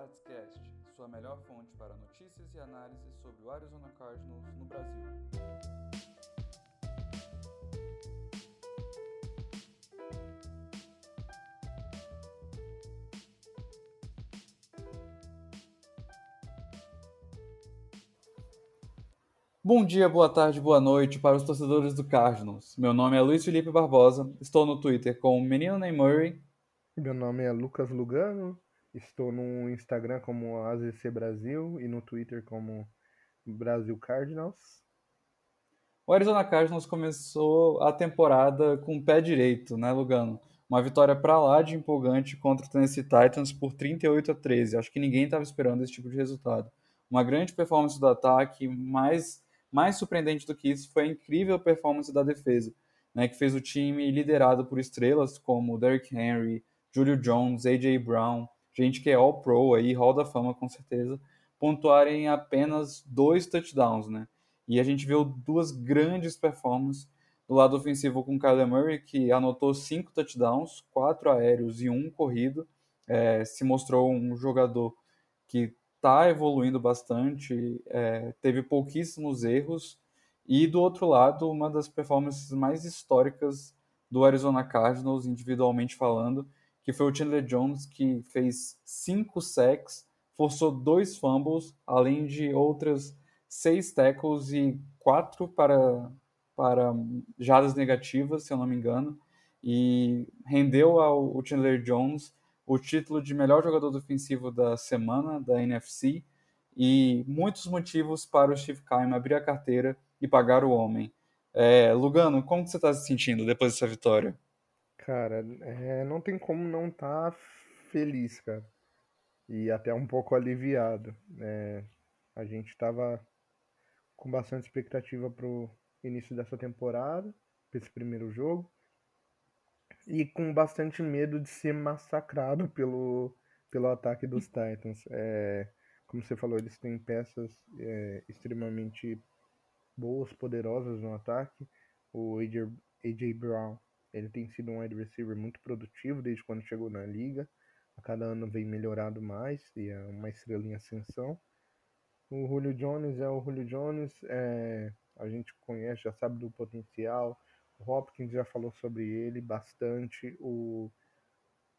Cardscast, sua melhor fonte para notícias e análises sobre o Arizona Cardinals no Brasil. Bom dia, boa tarde, boa noite para os torcedores do Cardinals. Meu nome é Luiz Felipe Barbosa, estou no Twitter com o Menino Ney Murray. Meu nome é Lucas Lugano, estou no Instagram como AZC Brasil e no Twitter como Brasil Cardinals. O Arizona Cardinals começou a temporada com o pé direito, né, Lugano? Uma vitória para lá de empolgante contra o Tennessee Titans por 38 a 13. Acho que ninguém estava esperando esse tipo de resultado. Uma grande performance do ataque, mais mais surpreendente do que isso foi a incrível performance da defesa, né, que fez o time liderado por estrelas como Derrick Henry, Julio Jones, A.J. Brown, gente que é All-Pro aí, Hall da Fama com certeza, pontuarem apenas dois touchdowns, né? E a gente viu duas grandes performances do lado ofensivo com Kyler Murray, que anotou cinco touchdowns, quatro aéreos e um corrido, é, se mostrou um jogador que está evoluindo bastante, é, teve pouquíssimos erros. E do outro lado, uma das performances mais históricas do Arizona Cardinals, individualmente falando, que foi o Chandler Jones, que fez cinco sacks, forçou dois fumbles, além de outras seis tackles e quatro para, para jadas negativas, se eu não me engano, e rendeu ao Chandler Jones o título de melhor jogador defensivo da semana da NFC e muitos motivos para o Steve Keim abrir a carteira e pagar o homem. É, Lugano, como você está se sentindo depois dessa vitória? Cara, é, não tem como não estar tá feliz, cara. E até um pouco aliviado. É, a gente estava com bastante expectativa para o início dessa temporada, para esse primeiro jogo e com bastante medo de ser massacrado pelo, pelo ataque dos Titans. É, como você falou, eles têm peças é, extremamente boas, poderosas no ataque. O AJ, AJ Brown ele tem sido um wide receiver muito produtivo desde quando chegou na liga. A cada ano vem melhorado mais e é uma estrela em ascensão. O Julio Jones é o Julio Jones, é, a gente conhece, já sabe do potencial, o Hopkins já falou sobre ele bastante. O,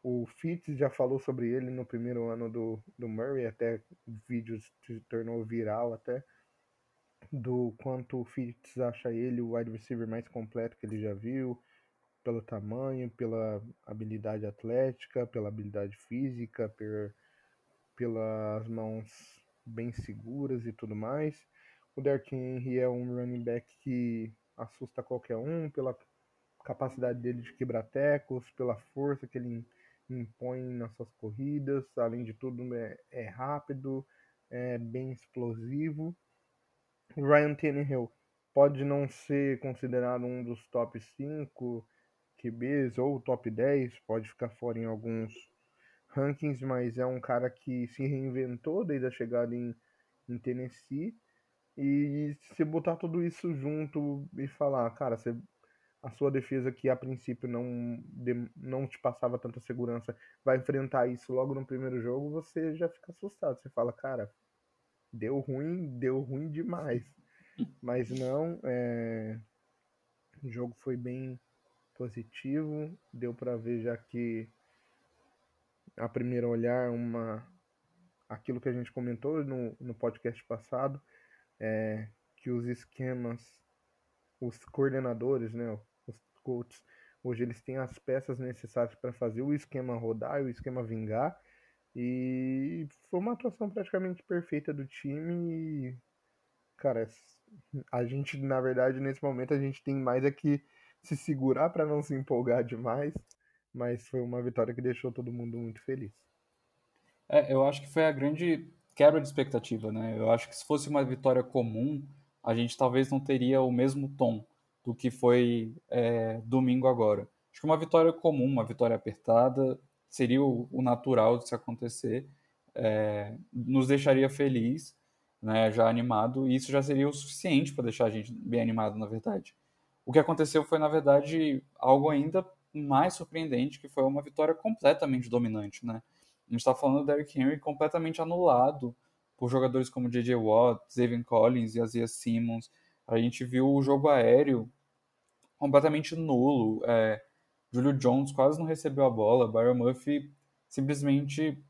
o Fitz já falou sobre ele no primeiro ano do, do Murray, até vídeos se tornou viral até do quanto o Fitz acha ele o wide receiver mais completo que ele já viu, pelo tamanho, pela habilidade atlética, pela habilidade física, per, pelas mãos bem seguras e tudo mais. O Derrick Henry é um running back que assusta qualquer um pela capacidade dele de quebrar tecos, pela força que ele impõe nas suas corridas, além de tudo é, é rápido, é bem explosivo. Ryan Tannehill pode não ser considerado um dos top 5 QBs ou top 10, pode ficar fora em alguns rankings, mas é um cara que se reinventou desde a chegada em, em Tennessee e se botar tudo isso junto e falar, cara, você, a sua defesa que a princípio não, de, não te passava tanta segurança, vai enfrentar isso logo no primeiro jogo, você já fica assustado. Você fala, cara, deu ruim, deu ruim demais. Mas não, é, o jogo foi bem positivo, deu para ver já que a primeiro olhar uma aquilo que a gente comentou no, no podcast passado, é, que os esquemas, os coordenadores, né, os coaches, hoje eles têm as peças necessárias para fazer o esquema rodar e o esquema vingar. E foi uma atuação praticamente perfeita do time. E, cara, a gente, na verdade, nesse momento, a gente tem mais é que se segurar para não se empolgar demais. Mas foi uma vitória que deixou todo mundo muito feliz. É, eu acho que foi a grande quebra de expectativa, né? Eu acho que se fosse uma vitória comum, a gente talvez não teria o mesmo tom do que foi é, domingo agora. Acho que uma vitória comum, uma vitória apertada, seria o, o natural de se acontecer, é, nos deixaria feliz, né, já animado, e isso já seria o suficiente para deixar a gente bem animado, na verdade. O que aconteceu foi, na verdade, algo ainda mais surpreendente, que foi uma vitória completamente dominante, né? A gente está falando do Derrick Henry completamente anulado por jogadores como J.J. Watt, Xavier Collins e Azias Simmons. A gente viu o jogo aéreo completamente nulo. É, Julio Jones quase não recebeu a bola. Byron Murphy simplesmente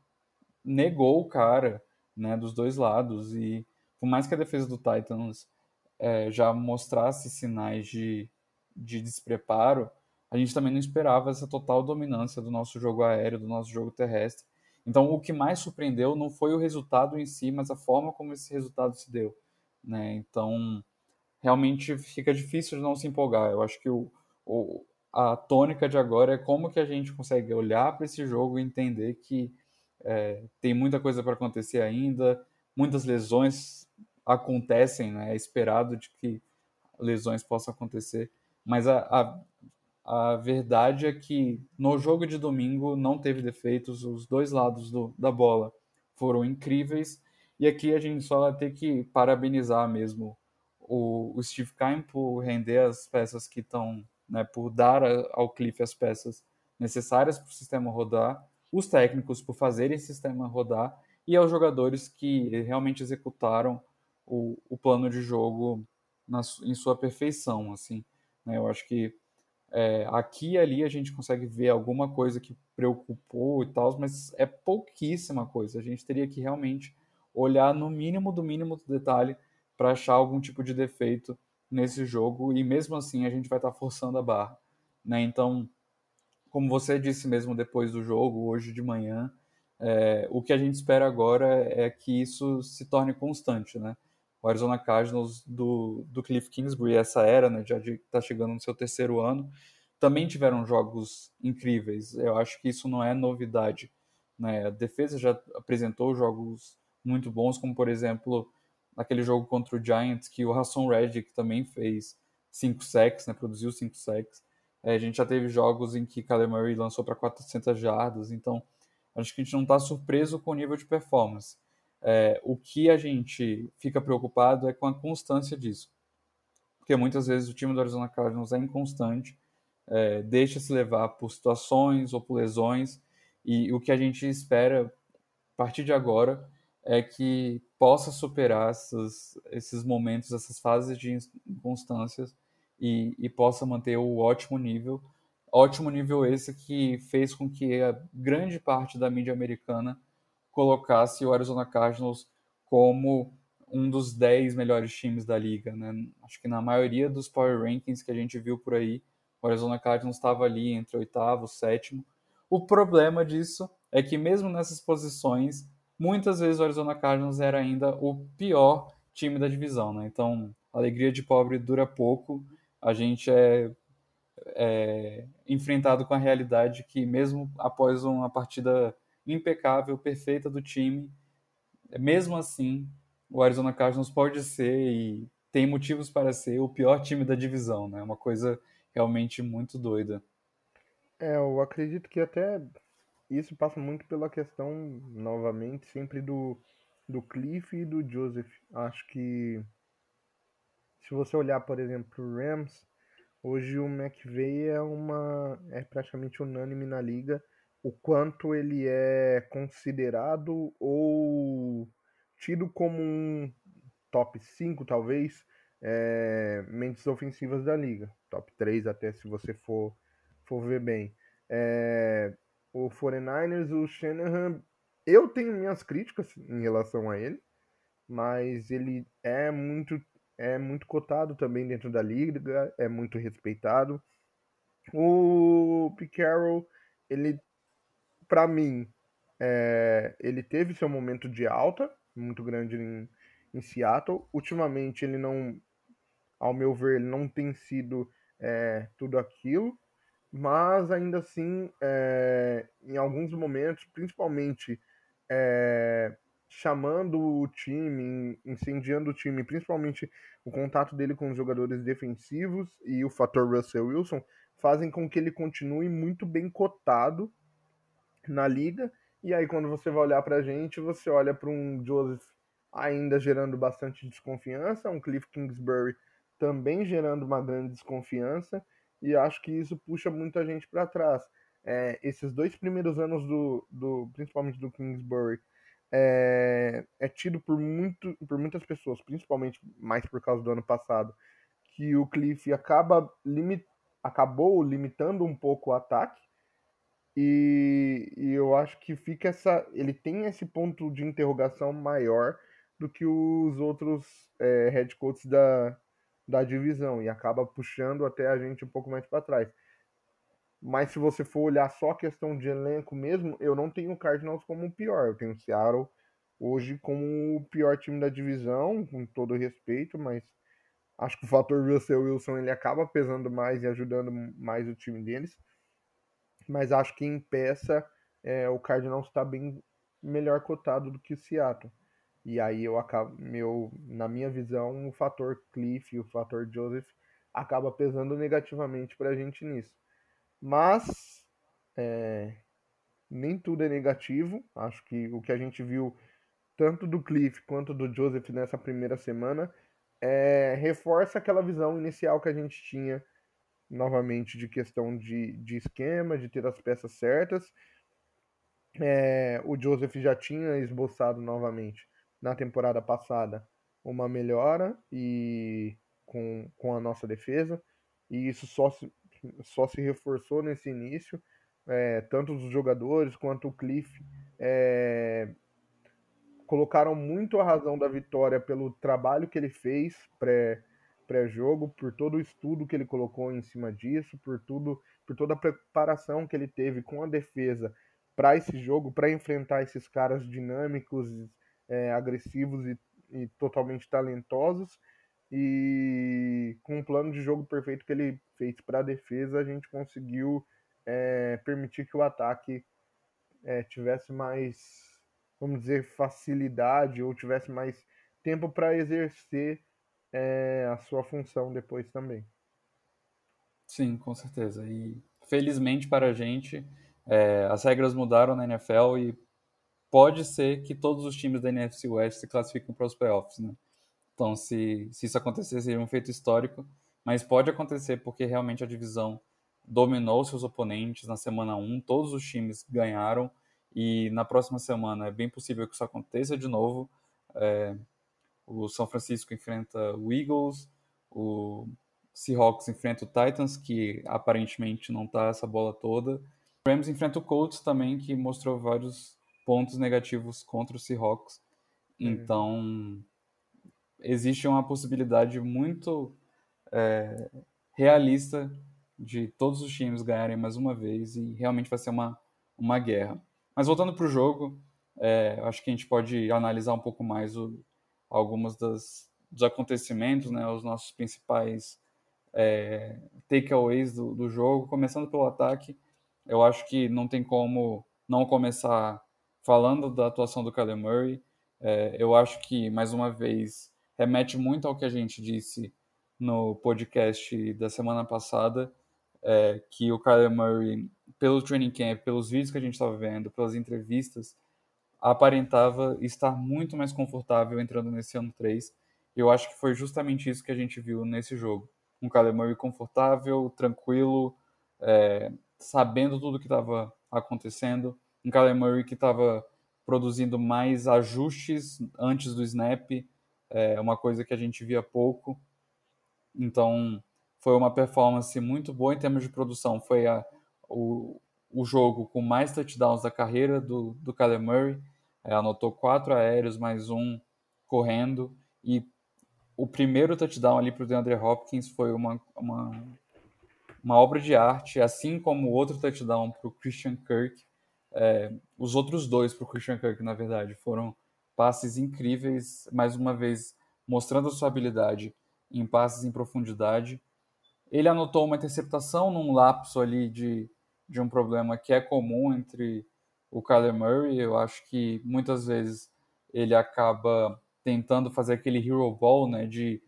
negou o cara né, dos dois lados. E por mais que a defesa do Titans é, já mostrasse sinais de, de despreparo, a gente também não esperava essa total dominância do nosso jogo aéreo, do nosso jogo terrestre. Então, o que mais surpreendeu não foi o resultado em si, mas a forma como esse resultado se deu. Né? Então, realmente fica difícil de não se empolgar. Eu acho que o, o, a tônica de agora é como que a gente consegue olhar para esse jogo e entender que é, tem muita coisa para acontecer ainda, muitas lesões acontecem, né? é esperado de que lesões possam acontecer, mas a, a a verdade é que no jogo de domingo não teve defeitos, os dois lados do, da bola foram incríveis. E aqui a gente só vai ter que parabenizar mesmo o, o Steve Kime por render as peças que estão, né, por dar a, ao Cliff as peças necessárias para o sistema rodar, os técnicos por fazerem o sistema rodar e aos jogadores que realmente executaram o, o plano de jogo na, em sua perfeição. Assim, né? Eu acho que é, aqui e ali a gente consegue ver alguma coisa que preocupou e tal, mas é pouquíssima coisa. A gente teria que realmente olhar no mínimo do mínimo do detalhe para achar algum tipo de defeito nesse jogo e mesmo assim a gente vai estar tá forçando a barra, né? Então, como você disse mesmo depois do jogo hoje de manhã, é, o que a gente espera agora é que isso se torne constante, né? O Arizona Cardinals do, do Cliff Kingsbury, essa era, né, já está chegando no seu terceiro ano, também tiveram jogos incríveis. Eu acho que isso não é novidade. Né? A defesa já apresentou jogos muito bons, como por exemplo aquele jogo contra o Giants, que o Hassan Reddick também fez cinco sacks, né, produziu cinco sacks. É, a gente já teve jogos em que Kyler Murray lançou para 400 jardas, então acho que a gente não está surpreso com o nível de performance. É, o que a gente fica preocupado é com a constância disso. Porque muitas vezes o time do Arizona Cardinals é inconstante, é, deixa se levar por situações ou por lesões, e o que a gente espera a partir de agora é que possa superar essas, esses momentos, essas fases de inconstâncias e, e possa manter o ótimo nível. Ótimo nível esse que fez com que a grande parte da mídia americana colocasse o Arizona Cardinals como um dos 10 melhores times da liga. Né? Acho que na maioria dos power rankings que a gente viu por aí, o Arizona Cardinals estava ali entre oitavo, sétimo. O problema disso é que mesmo nessas posições, muitas vezes o Arizona Cardinals era ainda o pior time da divisão. Né? Então, a alegria de pobre dura pouco. A gente é, é enfrentado com a realidade que mesmo após uma partida impecável, perfeita do time. Mesmo assim, o Arizona Cardinals pode ser e tem motivos para ser o pior time da divisão, né? Uma coisa realmente muito doida. É, eu acredito que até isso passa muito pela questão, novamente, sempre do, do Cliff e do Joseph. Acho que se você olhar, por exemplo, o Rams, hoje o McVay é uma é praticamente unânime na liga o quanto ele é considerado ou tido como um top 5, talvez, é, mentes ofensivas da liga. Top 3 até se você for, for ver bem. É, o 49ers, o Shanahan, eu tenho minhas críticas em relação a ele, mas ele é muito é muito cotado também dentro da liga, é muito respeitado. O Pete Carroll, ele para mim, é, ele teve seu momento de alta, muito grande em, em Seattle. Ultimamente, ele não, ao meu ver, ele não tem sido é, tudo aquilo, mas ainda assim, é, em alguns momentos, principalmente chamando o time, incendiando o time, principalmente o contato dele com os jogadores defensivos e o fator Russell Wilson, fazem com que ele continue muito bem cotado na liga. E aí, quando você vai olhar para a gente, você olha para um Joseph ainda gerando bastante desconfiança, um Cliff Kingsbury também gerando uma grande desconfiança, e acho que isso puxa muita gente para trás. é, esses dois primeiros anos do, do principalmente do Kingsbury é, é tido por, muito, por muitas pessoas, principalmente mais por causa do ano passado, que o Cliff acaba limit, acabou limitando um pouco o ataque. E, e, eu acho que fica essa. Ele tem esse ponto de interrogação maior do que os outros é, head coaches da, da divisão e acaba puxando até a gente um pouco mais para trás. Mas se você for olhar só a questão de elenco mesmo, eu não tenho o Cardinals como o pior. Eu tenho o Seattle hoje como o pior time da divisão, com todo respeito, mas acho que o fator Russell Wilson ele acaba pesando mais e ajudando mais o time deles. Mas acho que em peça é, o Cardinals está bem melhor cotado do que o Seattle. E aí eu acabo, meu, na minha visão, o fator Cliff e o fator Joseph acaba pesando negativamente para a gente nisso. Mas é, nem tudo é negativo. Acho que o que a gente viu tanto do Cliff quanto do Joseph nessa primeira semana é, reforça aquela visão inicial que a gente tinha novamente de questão de, de esquema, de ter as peças certas. É, o Joseph já tinha esboçado novamente na temporada passada uma melhora e com, com a nossa defesa e isso só se, só se reforçou nesse início. É, tanto os jogadores quanto o Cliff é, colocaram muito a razão da vitória pelo trabalho que ele fez pré, pré-jogo, por todo o estudo que ele colocou em cima disso, por tudo, por toda a preparação que ele teve com a defesa para esse jogo, para enfrentar esses caras dinâmicos, é, agressivos e, e totalmente talentosos. E com um plano de jogo perfeito que ele fez para a defesa, a gente conseguiu é, permitir que o ataque é, tivesse mais, vamos dizer, facilidade ou tivesse mais tempo para exercer é, a sua função depois também. Sim, com certeza. E felizmente para a gente, é, as regras mudaram na NFL e pode ser que todos os times da NFC West se classifiquem para os playoffs, né? Então, se, se isso acontecer, seria um feito histórico, mas pode acontecer porque realmente a divisão dominou seus oponentes na semana 1, todos os times ganharam, e na próxima semana é bem possível que isso aconteça de novo. É, o São Francisco enfrenta o Eagles, o Seahawks enfrenta o Titans, que aparentemente não tá essa bola toda. O Rams enfrenta o Colts também, que mostrou vários pontos negativos contra o Seahawks. Então, existe uma possibilidade muito é, realista de todos os times ganharem mais uma vez e realmente vai ser uma, uma guerra. Mas voltando para o jogo, é, acho que a gente pode analisar um pouco mais o, algumas das, dos acontecimentos, né, os nossos principais é, takeaways do, do jogo, começando pelo ataque. Eu acho que não tem como não começar falando da atuação do Kyler Murray. É, eu acho que, mais uma vez, remete muito ao que a gente disse no podcast da semana passada, é, que o Kyler Murray, pelo training camp, pelos vídeos que a gente estava vendo, pelas entrevistas, aparentava estar muito mais confortável entrando nesse ano 3. Eu acho que foi justamente isso que a gente viu nesse jogo. Um Kyler Murray confortável, tranquilo, é, sabendo tudo que estava acontecendo. Um Kyler Murray que estava produzindo mais ajustes antes do snap, é uma coisa que a gente via pouco. Então, foi uma performance muito boa em termos de produção. Foi a, o, o jogo com mais touchdowns da carreira do, do Kyler Murray. É, anotou quatro aéreos, mais um correndo. E o primeiro touchdown ali para o DeAndre Hopkins foi uma, uma, uma obra de arte, assim como o outro touchdown para o Christian Kirk. É, os outros dois para o Christian Kirk, na verdade, foram passes incríveis, mais uma vez mostrando a sua habilidade em passes em profundidade. Ele anotou uma interceptação num lapso ali de, de um problema que é comum entre o Kyler Murray. Eu acho que muitas vezes ele acaba tentando fazer aquele hero ball, né, de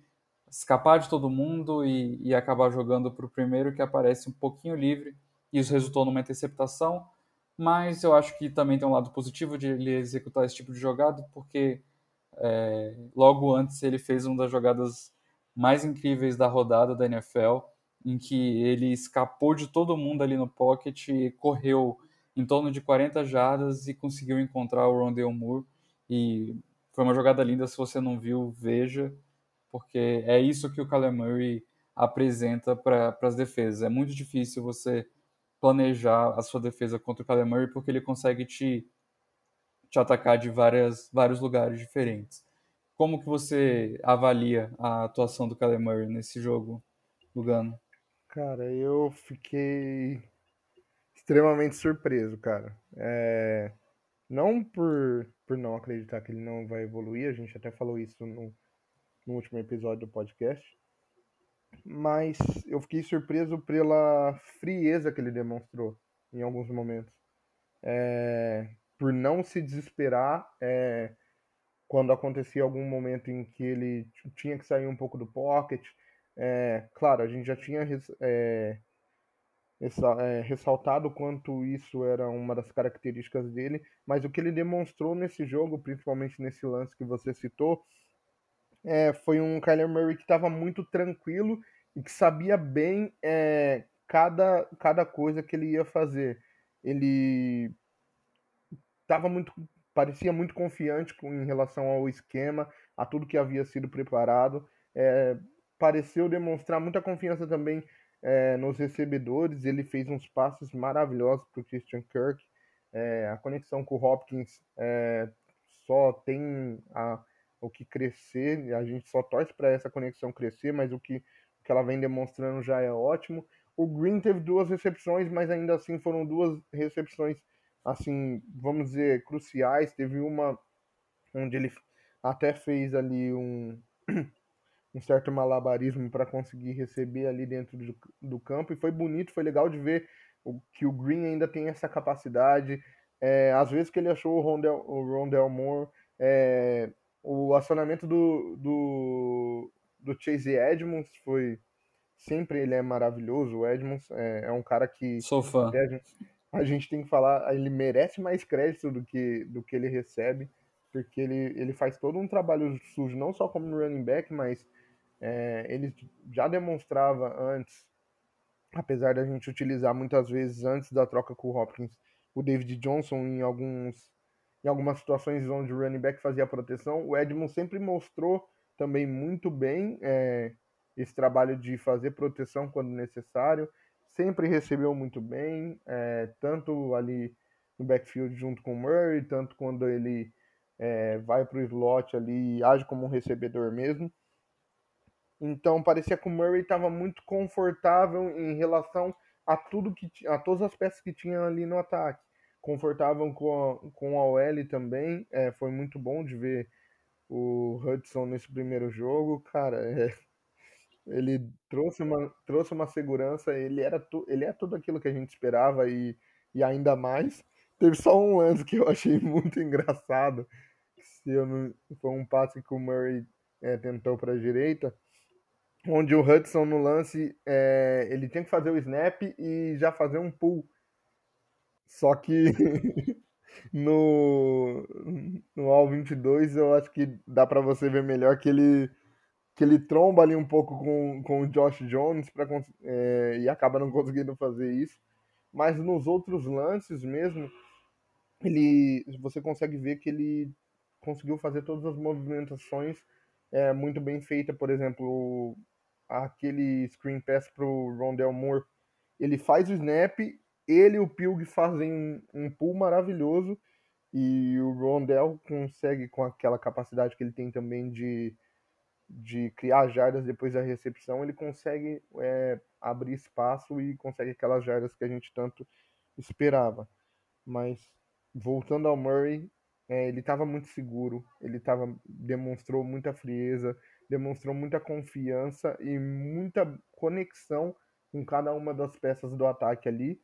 escapar de todo mundo e, e acabar jogando para o primeiro que aparece um pouquinho livre. Isso resultou numa interceptação mas eu acho que também tem um lado positivo de ele executar esse tipo de jogada, porque é, logo antes ele fez uma das jogadas mais incríveis da rodada da NFL, em que ele escapou de todo mundo ali no pocket, correu em torno de 40 jardas e conseguiu encontrar o Rondale Moore. E foi uma jogada linda, se você não viu, veja, porque é isso que o Kyler Murray apresenta para as defesas. É muito difícil você planejar a sua defesa contra o Kyler Murray porque ele consegue te, te atacar de várias, vários lugares diferentes. Como que você avalia a atuação do Kyler Murray nesse jogo, Lugano? Cara, eu fiquei extremamente surpreso, cara. É... Não por, por não acreditar que ele não vai evoluir, a gente até falou isso no, no último episódio do podcast, mas eu fiquei surpreso pela frieza que ele demonstrou em alguns momentos. É... Por não se desesperar é... quando acontecia algum momento em que ele tinha que sair um pouco do pocket, é, claro, a gente já tinha é, essa, é, ressaltado quanto isso era uma das características dele, mas o que ele demonstrou nesse jogo, principalmente nesse lance que você citou, é, foi um Kyler Murray que estava muito tranquilo e que sabia bem é, cada, cada coisa que ele ia fazer. Ele estava muito parecia muito confiante em relação ao esquema, a tudo que havia sido preparado. É, pareceu demonstrar muita confiança também é, nos recebedores. Ele fez uns passes maravilhosos para o Christian Kirk. É, a conexão com o Hopkins é, só tem a, o que crescer. A gente só torce para essa conexão crescer, mas o que, o que ela vem demonstrando já é ótimo. O Green teve duas recepções, mas ainda assim foram duas recepções, assim, vamos dizer, cruciais. Teve uma onde ele até fez ali um um certo malabarismo para conseguir receber ali dentro do, do, campo. E foi bonito, foi legal de ver o, que o Green ainda tem essa capacidade. É, às vezes que ele achou o Rondell, o Rondell Moore, é, o acionamento do, do, do Chase Edmonds foi. Sempre ele é maravilhoso. O Edmonds é, é um cara que. Sou fã. A gente, a gente tem que falar, ele merece mais crédito do que, do que ele recebe porque ele, ele faz todo um trabalho sujo, não só como running back, mas é, ele já demonstrava antes, apesar da gente utilizar muitas vezes antes da troca com o Hopkins, o David Johnson em alguns em algumas situações onde o running back fazia proteção, o Edmund sempre mostrou também muito bem é, esse trabalho de fazer proteção quando necessário, sempre recebeu muito bem, é, tanto ali no backfield junto com o Murray, tanto quando ele é, vai para o slot ali e age como um recebedor mesmo. Então parecia que o Murray estava muito confortável em relação a tudo que a todas as peças que tinha ali no ataque. Confortável com a, com a OL também. É, foi muito bom de ver o Hudson nesse primeiro jogo. Cara, é, ele trouxe uma, trouxe uma segurança. Ele, era tu, ele é tudo aquilo que a gente esperava e, e ainda mais. Teve só um lance que eu achei muito engraçado. Se eu não, foi um passe que o Murray é, tentou para a direita onde o Hudson no lance é, ele tem que fazer o snap e já fazer um pull. Só que no, no All 22 eu acho que dá para você ver melhor que ele que ele tromba ali um pouco com, com o Josh Jones pra, é, e acaba não conseguindo fazer isso. Mas nos outros lances mesmo, ele você consegue ver que ele conseguiu fazer todas as movimentações é, muito bem feita. Por exemplo, aquele screen pass pro Rondell Moore, ele faz o snap, ele e o Pilg fazem um, um pull maravilhoso e o Rondell consegue, com aquela capacidade que ele tem também de, de criar jardas depois da recepção, ele consegue é, abrir espaço e consegue aquelas jardas que a gente tanto esperava. Mas voltando ao Murray, é, ele estava muito seguro, ele tava, demonstrou muita frieza, demonstrou muita confiança e muita conexão com cada uma das peças do ataque ali.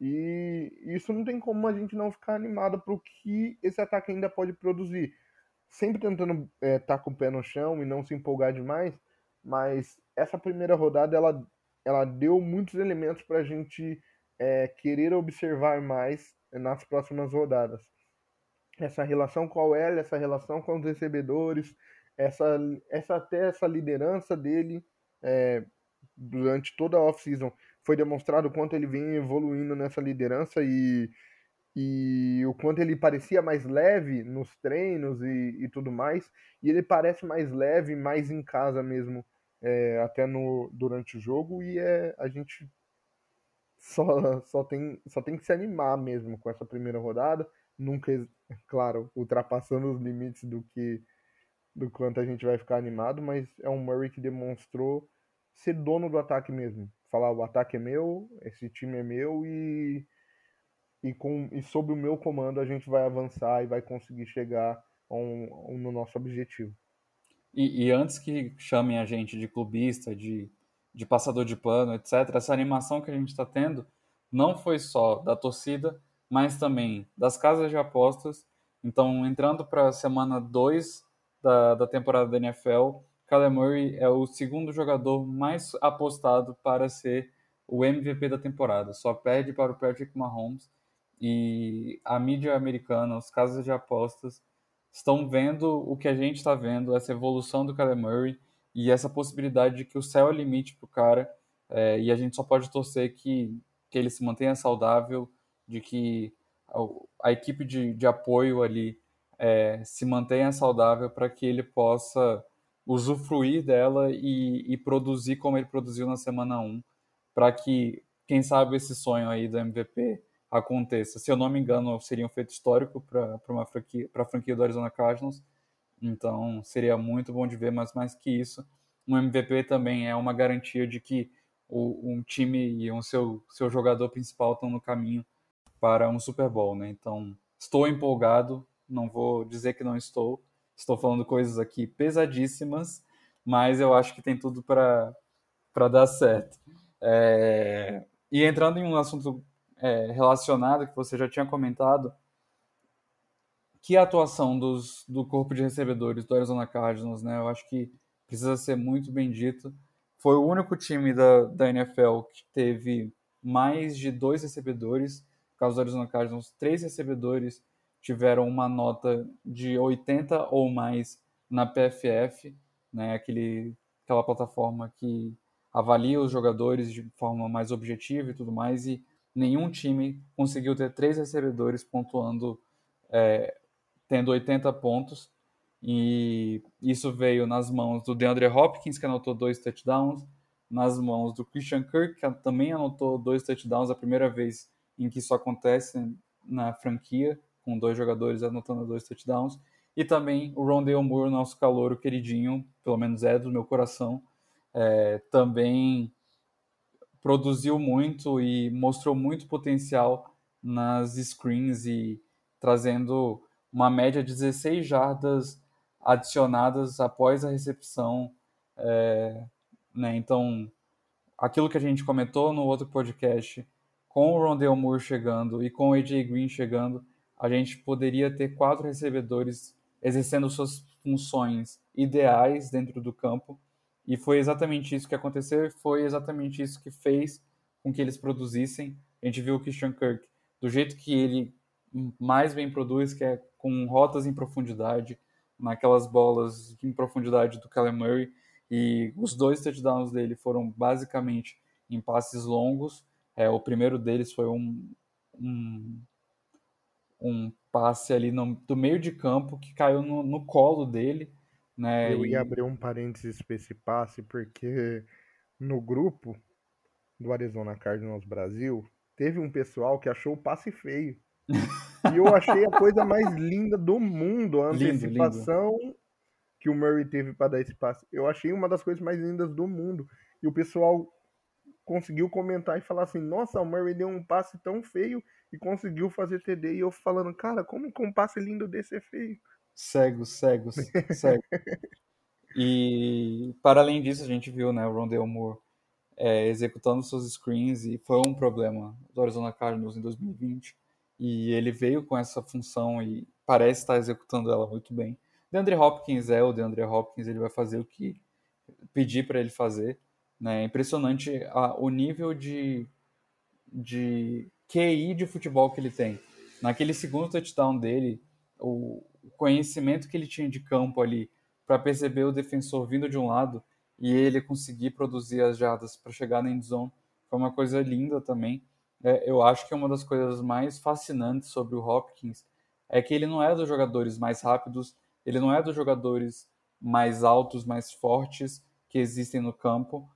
E isso não tem como a gente não ficar animado para o que esse ataque ainda pode produzir. Sempre tentando estar é, tá com o pé no chão e não se empolgar demais, mas essa primeira rodada ela, ela deu muitos elementos para a gente é, querer observar mais nas próximas rodadas. Essa relação com a OL, essa relação com os recebedores, essa, essa até essa liderança dele é, durante toda a off-season foi demonstrado o quanto ele vem evoluindo nessa liderança e, e o quanto ele parecia mais leve nos treinos e, e tudo mais. E ele parece mais leve, mais em casa mesmo, é, até no, durante o jogo. E é, a gente só, só, tem, só tem que se animar mesmo com essa primeira rodada. Nunca, claro, ultrapassando os limites do que do quanto a gente vai ficar animado, mas é um Murray que demonstrou ser dono do ataque mesmo. Falar o ataque é meu, esse time é meu e e, com, e sob o meu comando a gente vai avançar e vai conseguir chegar um, um, no nosso objetivo. E, e, antes que chamem a gente de clubista, de, de passador de pano, etc., essa animação que a gente está tendo não foi só da torcida, mas também das casas de apostas. Então, entrando para a semana 2 da, da temporada da NFL, Kyler Murray é o segundo jogador mais apostado para ser o MVP da temporada. Só perde para o Patrick Mahomes. E a mídia americana, as casas de apostas, estão vendo o que a gente está vendo, essa evolução do Kyler Murray e essa possibilidade de que o céu é limite para o cara. É, e a gente só pode torcer que, que ele se mantenha saudável, de que a, a equipe de, de apoio ali é, se mantenha saudável para que ele possa usufruir dela e, e, produzir como ele produziu na semana 1, para que, quem sabe, esse sonho aí do MVP aconteça. Se eu não me engano, seria um feito histórico para uma franquia, a franquia do Arizona Cardinals, então seria muito bom de ver, mas mais que isso, um MVP também é uma garantia de que o, um time e o seu, seu jogador principal estão no caminho para um Super Bowl, né? Então, estou empolgado, não vou dizer que não estou. Estou falando coisas aqui pesadíssimas, mas eu acho que tem tudo para dar certo. É... E entrando em um assunto é, relacionado que você já tinha comentado, que a atuação dos, do corpo de recebedores do Arizona Cardinals, né? Eu acho que precisa ser muito bem dito. Foi o único time da, da NFL que teve mais de dois recebedores. No caso do Arizona Cardinals, três recebedores tiveram uma nota de 80 ou mais na PFF, né, aquele, aquela plataforma que avalia os jogadores de forma mais objetiva e tudo mais, e nenhum time conseguiu ter três recebedores pontuando, é, tendo 80 pontos, e isso veio nas mãos do DeAndre Hopkins, que anotou dois touchdowns, nas mãos do Christian Kirk, que também anotou dois touchdowns, a primeira vez em que isso acontece na franquia, com dois jogadores anotando dois touchdowns. E também o Rondale Moore, nosso calouro queridinho, pelo menos é do meu coração, é, também produziu muito e mostrou muito potencial nas screens e trazendo uma média de 16 jardas adicionadas após a recepção. É, né? Então, aquilo que a gente comentou no outro podcast, com o Rondale Moore chegando e com o AJ Green chegando, a gente poderia ter quatro recebedores exercendo suas funções ideais dentro do campo. E foi exatamente isso que aconteceu e foi exatamente isso que fez com que eles produzissem. A gente viu o Christian Kirk do jeito que ele mais bem produz, que é com rotas em profundidade, naquelas bolas em profundidade do Kyler Murray. E os dois touchdowns dele foram basicamente em passes longos. É, o primeiro deles foi um, um um passe ali no, do meio de campo que caiu no, no colo dele. Né? Eu ia abrir um parênteses para esse passe, porque no grupo do Arizona Cardinals Brasil, teve um pessoal que achou o passe feio. e eu achei a coisa mais linda do mundo, a antecipação lindo, lindo. que o Murray teve para dar esse passe. Eu achei uma das coisas mais lindas do mundo. E o pessoal conseguiu comentar e falar assim: nossa, o Murray deu um passe tão feio e conseguiu fazer TD. E eu falando, cara, como um passe lindo desse é feio? Cegos, cegos, cegos. e para além disso, a gente viu né, o Rondell Moore é, executando seus screens e foi um problema do Arizona Cardinals em 2020. E ele veio com essa função e parece estar executando ela muito bem. DeAndre Hopkins é o DeAndre Hopkins, ele vai fazer o que pedir para ele fazer. Né? É impressionante a, o nível de, de QI de futebol que ele tem. Naquele segundo touchdown dele, o conhecimento que ele tinha de campo ali para perceber o defensor vindo de um lado e ele conseguir produzir as jardas para chegar na endzone foi uma coisa linda também. É, eu acho que uma das coisas mais fascinantes sobre o Hopkins é que ele não é dos jogadores mais rápidos, ele não é dos jogadores mais altos, mais fortes que existem no campo,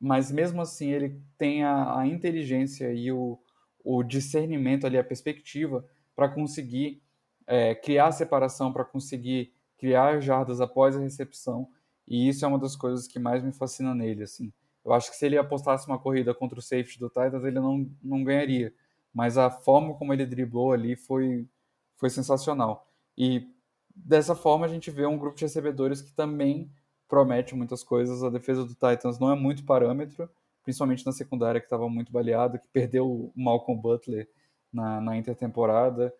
mas mesmo assim ele tem a, a inteligência e o, o discernimento ali, a perspectiva para conseguir é, criar separação, para conseguir criar jardas após a recepção, e isso é uma das coisas que mais me fascina nele, assim. Eu acho que se ele apostasse uma corrida contra o safety do Titans, ele não, não ganharia. Mas a forma como ele driblou ali foi, foi sensacional. E dessa forma a gente vê um grupo de recebedores que também promete muitas coisas. A defesa do Titans não é muito parâmetro, principalmente na secundária que estava muito baleada, que perdeu o Malcolm Butler na, na intertemporada,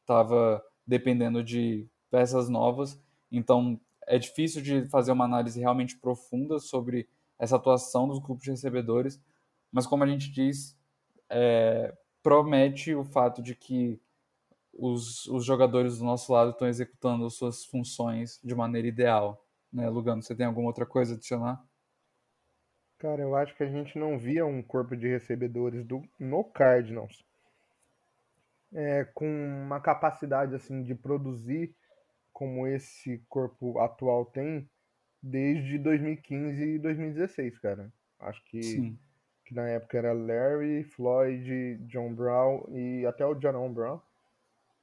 estava é, dependendo de peças novas. Então é difícil de fazer uma análise realmente profunda sobre essa atuação dos grupos de recebedores, mas como a gente diz, é, promete o fato de que os, os jogadores do nosso lado estão executando suas funções de maneira ideal. Né, Lugano, você tem alguma outra coisa a adicionar? Cara, eu acho que a gente não via um corpo de recebedores do, no Cardinals é, com uma capacidade assim de produzir como esse corpo atual tem desde 2015 e 2016, cara. Acho que, que na época era Larry, Floyd, John Brown e até o Jaron Brown.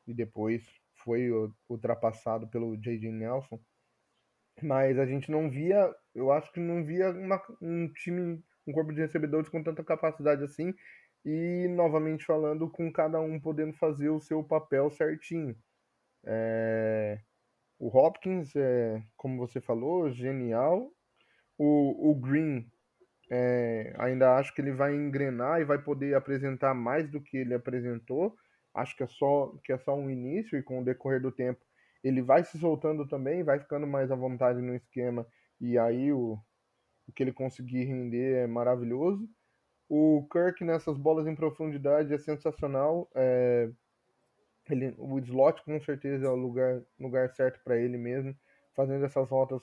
E depois foi ultrapassado pelo J.J. Nelson. Mas a gente não via, eu acho que não via uma, um time, um corpo de recebedores com tanta capacidade assim. E, novamente falando, com cada um podendo fazer o seu papel certinho. É, o Hopkins, é, como você falou, genial. O, o Green, é, ainda acho que ele vai engrenar e vai poder apresentar mais do que ele apresentou. Acho que é só que é só um início e com o decorrer do tempo ele vai se soltando também, vai ficando mais à vontade no esquema e aí o, o que ele conseguir render é maravilhoso. O Kirk nessas bolas em profundidade é sensacional. É, ele, o slot com certeza é o lugar, lugar certo para ele mesmo, fazendo essas rotas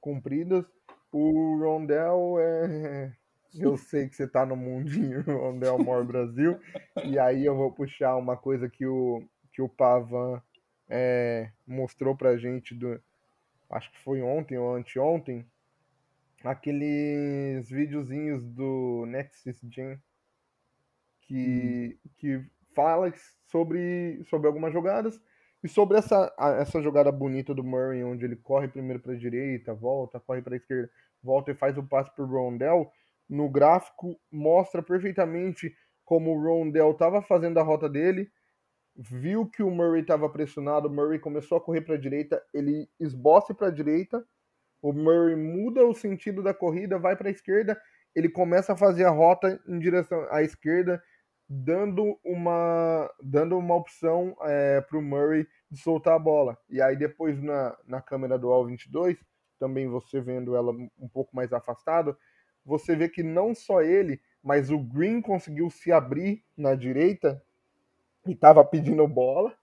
compridas. O Rondell é. Eu sei que você tá no mundinho Rondell More Brasil. e aí eu vou puxar uma coisa que o, que o Pavan é, mostrou pra gente do. Acho que foi ontem ou anteontem. Aqueles videozinhos do Nexus Gen que, hum. que fala sobre, sobre algumas jogadas e sobre essa, essa jogada bonita do Murray, onde ele corre primeiro para a direita, volta, corre para a esquerda, volta e faz o passe para o Rondell. No gráfico mostra perfeitamente como o Rondell estava fazendo a rota dele, viu que o Murray estava pressionado, o Murray começou a correr para a direita, ele esboça para a direita, o Murray muda o sentido da corrida, vai para a esquerda, ele começa a fazer a rota em direção à esquerda, dando uma, dando uma opção é, para o Murray de soltar a bola. E aí depois na, na câmera do All-22, também você vendo ela um pouco mais afastada, você vê que não só ele, mas o Green conseguiu se abrir na direita e estava pedindo bola.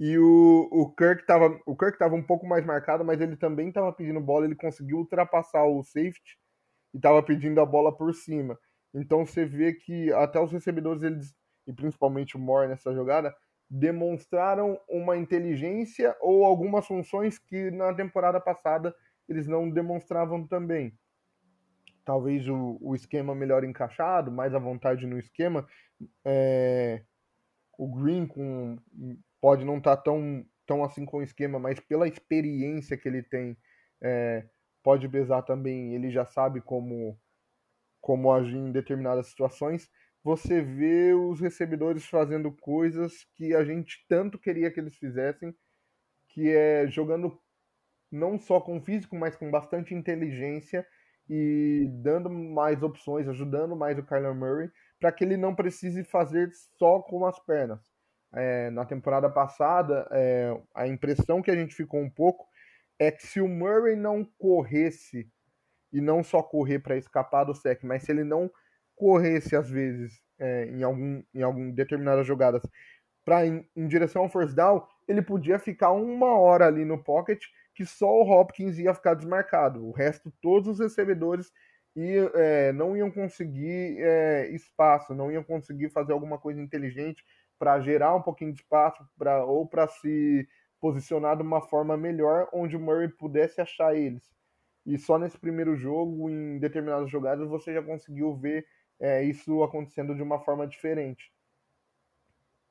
E o, o Kirk estava o Kirk tava um pouco mais marcado, mas ele também estava pedindo bola, ele conseguiu ultrapassar o safety e estava pedindo a bola por cima. Então você vê que até os recebedores, eles, e principalmente o Moore nessa jogada, demonstraram uma inteligência ou algumas funções que na temporada passada eles não demonstravam também. Talvez o, o esquema melhor encaixado, mais à vontade no esquema. É, o Green com, pode não estar tá tão, tão assim com o esquema, mas pela experiência que ele tem, é, pode pesar também. Ele já sabe como como agir em determinadas situações, você vê os recebedores fazendo coisas que a gente tanto queria que eles fizessem, que é jogando não só com físico, mas com bastante inteligência e dando mais opções, ajudando mais o Kyler Murray, para que ele não precise fazer só com as pernas. É, na temporada passada, é, a impressão que a gente ficou um pouco é que se o Murray não corresse e não só correr para escapar do sec, mas se ele não corresse às vezes é, em algum em algum determinadas jogadas para em, em, direção ao first down, ele podia ficar uma hora ali no pocket que só o Hopkins ia ficar desmarcado. O resto, todos os recebedores ia, é, não iam conseguir é, espaço, não iam conseguir fazer alguma coisa inteligente para gerar um pouquinho de espaço pra, ou para se posicionar de uma forma melhor onde o Murray pudesse achar eles. E só nesse primeiro jogo, em determinadas jogadas, você já conseguiu ver é, isso acontecendo de uma forma diferente.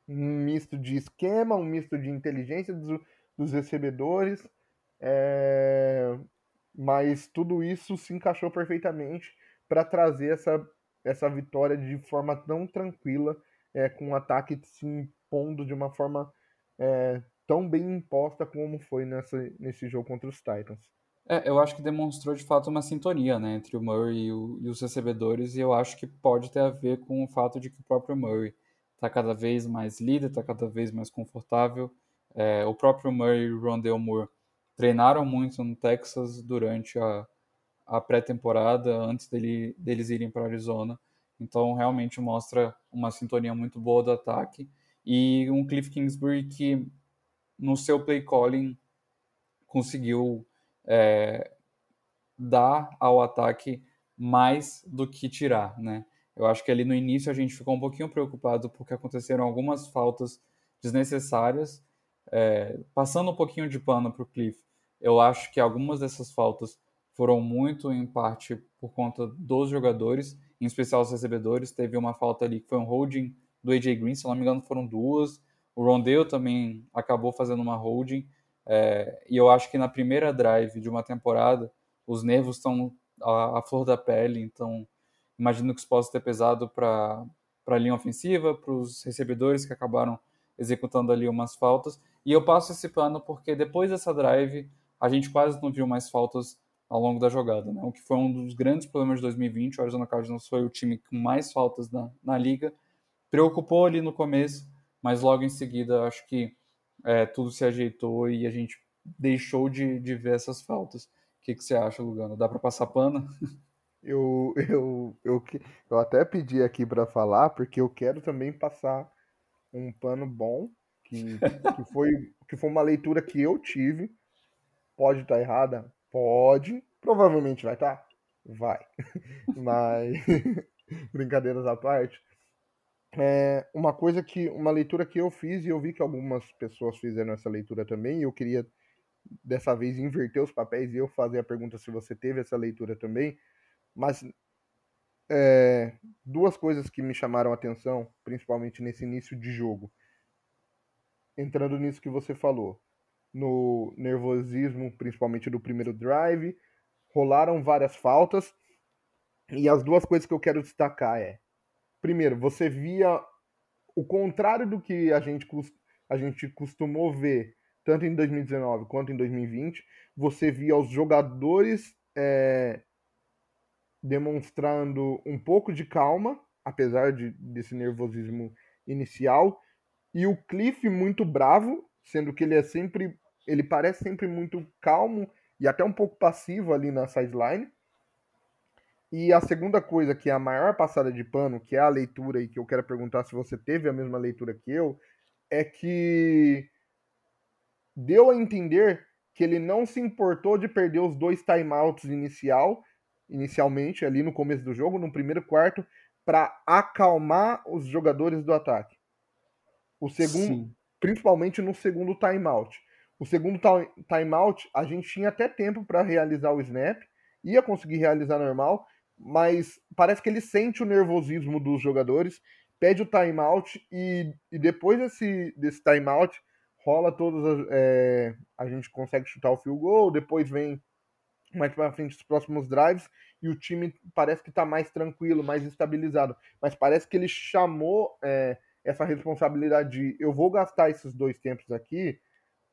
Um misto de esquema, um misto de inteligência dos, dos recebedores, é, mas tudo isso se encaixou perfeitamente para trazer essa, essa vitória de forma tão tranquila, é, com o um ataque se impondo de uma forma é, tão bem imposta como foi nessa, nesse jogo contra os Titans. É, eu acho que demonstrou de fato uma sintonia né, entre o Murray e, o, e, os recebedores, e eu acho que pode ter a ver com o fato de que o próprio Murray está cada vez mais líder, está cada vez mais confortável. É, o próprio Murray e o Rondell Moore treinaram muito no Texas durante a, a pré-temporada, antes dele, deles irem para Arizona. Então, realmente mostra uma sintonia muito boa do ataque. E um Cliff Kingsbury que, no seu play calling, conseguiu é, dar ao ataque mais do que tirar, né? Eu acho que ali no início a gente ficou um pouquinho preocupado porque aconteceram algumas faltas desnecessárias, é, passando um pouquinho de pano para o Cliff. Eu acho que algumas dessas faltas foram muito em parte por conta dos jogadores, em especial os recebedores. Teve uma falta ali que foi um holding do AJ Green, se não me engano foram duas. O Rondale também acabou fazendo uma holding. É, e eu acho que na primeira drive de uma temporada, os nervos estão à, flor da pele, então imagino que isso possa ter pesado para a linha ofensiva, para os recebedores que acabaram executando ali umas faltas. E eu passo esse pano porque depois dessa drive, a gente quase não viu mais faltas ao longo da jogada, né? o que foi um dos grandes problemas de 2020. O Arizona Cardinals foi o time com mais faltas na, na liga. Preocupou ali no começo, mas logo em seguida acho que é, tudo se ajeitou e a gente deixou de, de ver essas faltas. O que, que você acha, Lugano? Dá para passar pano? Eu, eu, eu, eu até pedi aqui para falar, porque eu quero também passar um pano bom, que, que, foi, que foi uma leitura que eu tive. Pode estar tá errada? Pode. Provavelmente vai estar? Tá? Vai. Mas, brincadeiras à parte, é uma coisa que, uma leitura que eu fiz e eu vi que algumas pessoas fizeram essa leitura também, e eu queria dessa vez inverter os papéis e eu fazer a pergunta se você teve essa leitura também, mas é, duas coisas que me chamaram a atenção, principalmente nesse início de jogo. Entrando nisso que você falou, no nervosismo, principalmente do primeiro drive, rolaram várias faltas, e as duas coisas que eu quero destacar é primeiro, você via o contrário do que a gente, a gente costumou ver, tanto em 2019 quanto em 2020, você via os jogadores é, demonstrando um pouco de calma, apesar de, desse nervosismo inicial, e o Cliff muito bravo, sendo que ele é sempre, ele parece sempre muito calmo e até um pouco passivo ali na sideline. E a segunda coisa, que é a maior passada de pano, que é a leitura, e que eu quero perguntar se você teve a mesma leitura que eu, é que deu a entender que ele não se importou de perder os dois timeouts inicial, inicialmente, ali no começo do jogo, no primeiro quarto, para acalmar os jogadores do ataque. O segundo, Sim. principalmente no segundo timeout. O segundo timeout, a gente tinha até tempo para realizar o snap, ia conseguir realizar normal, mas parece que ele sente o nervosismo dos jogadores, pede o timeout e, e depois desse, desse timeout rola todas as, é, a gente consegue chutar o field goal, depois vem mais para frente os próximos drives e o time parece que está mais tranquilo, mais estabilizado, mas parece que ele chamou é, essa responsabilidade de eu vou gastar esses dois tempos aqui,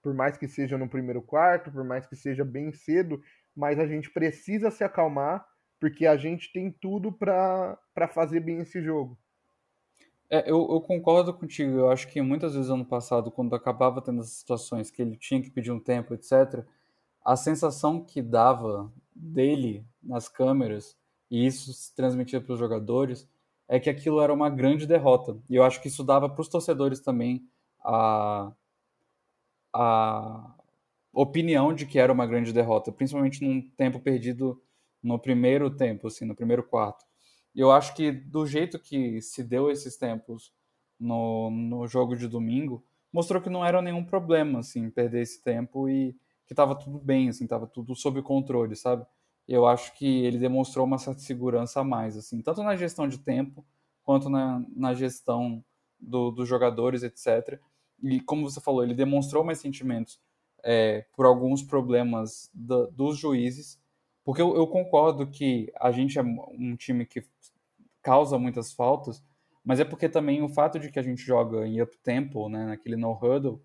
por mais que seja no primeiro quarto, por mais que seja bem cedo, mas a gente precisa se acalmar porque a gente tem tudo para fazer bem esse jogo. É, eu, eu, concordo contigo. Eu acho que muitas vezes ano passado, quando acabava tendo essas situações que ele tinha que pedir um tempo, etc., a sensação que dava dele nas câmeras, e isso se transmitia para os jogadores, é que aquilo era uma grande derrota. E eu acho que isso dava para os torcedores também a, a opinião de que era uma grande derrota, principalmente num tempo perdido no primeiro tempo, assim, no primeiro quarto. E eu acho que do jeito que se deu esses tempos no, no jogo de domingo, mostrou que não era nenhum problema, assim, perder esse tempo e que estava tudo bem, assim, estava tudo sob controle, sabe? Eu acho que ele demonstrou uma certa segurança a mais, assim, tanto na gestão de tempo quanto na, na gestão do, dos jogadores, etc. E como você falou, ele demonstrou mais sentimentos é, por alguns problemas do, dos juízes, porque eu, eu, concordo que a gente é um time que causa muitas faltas, mas é porque também o fato de que a gente joga em up tempo, né, naquele no huddle,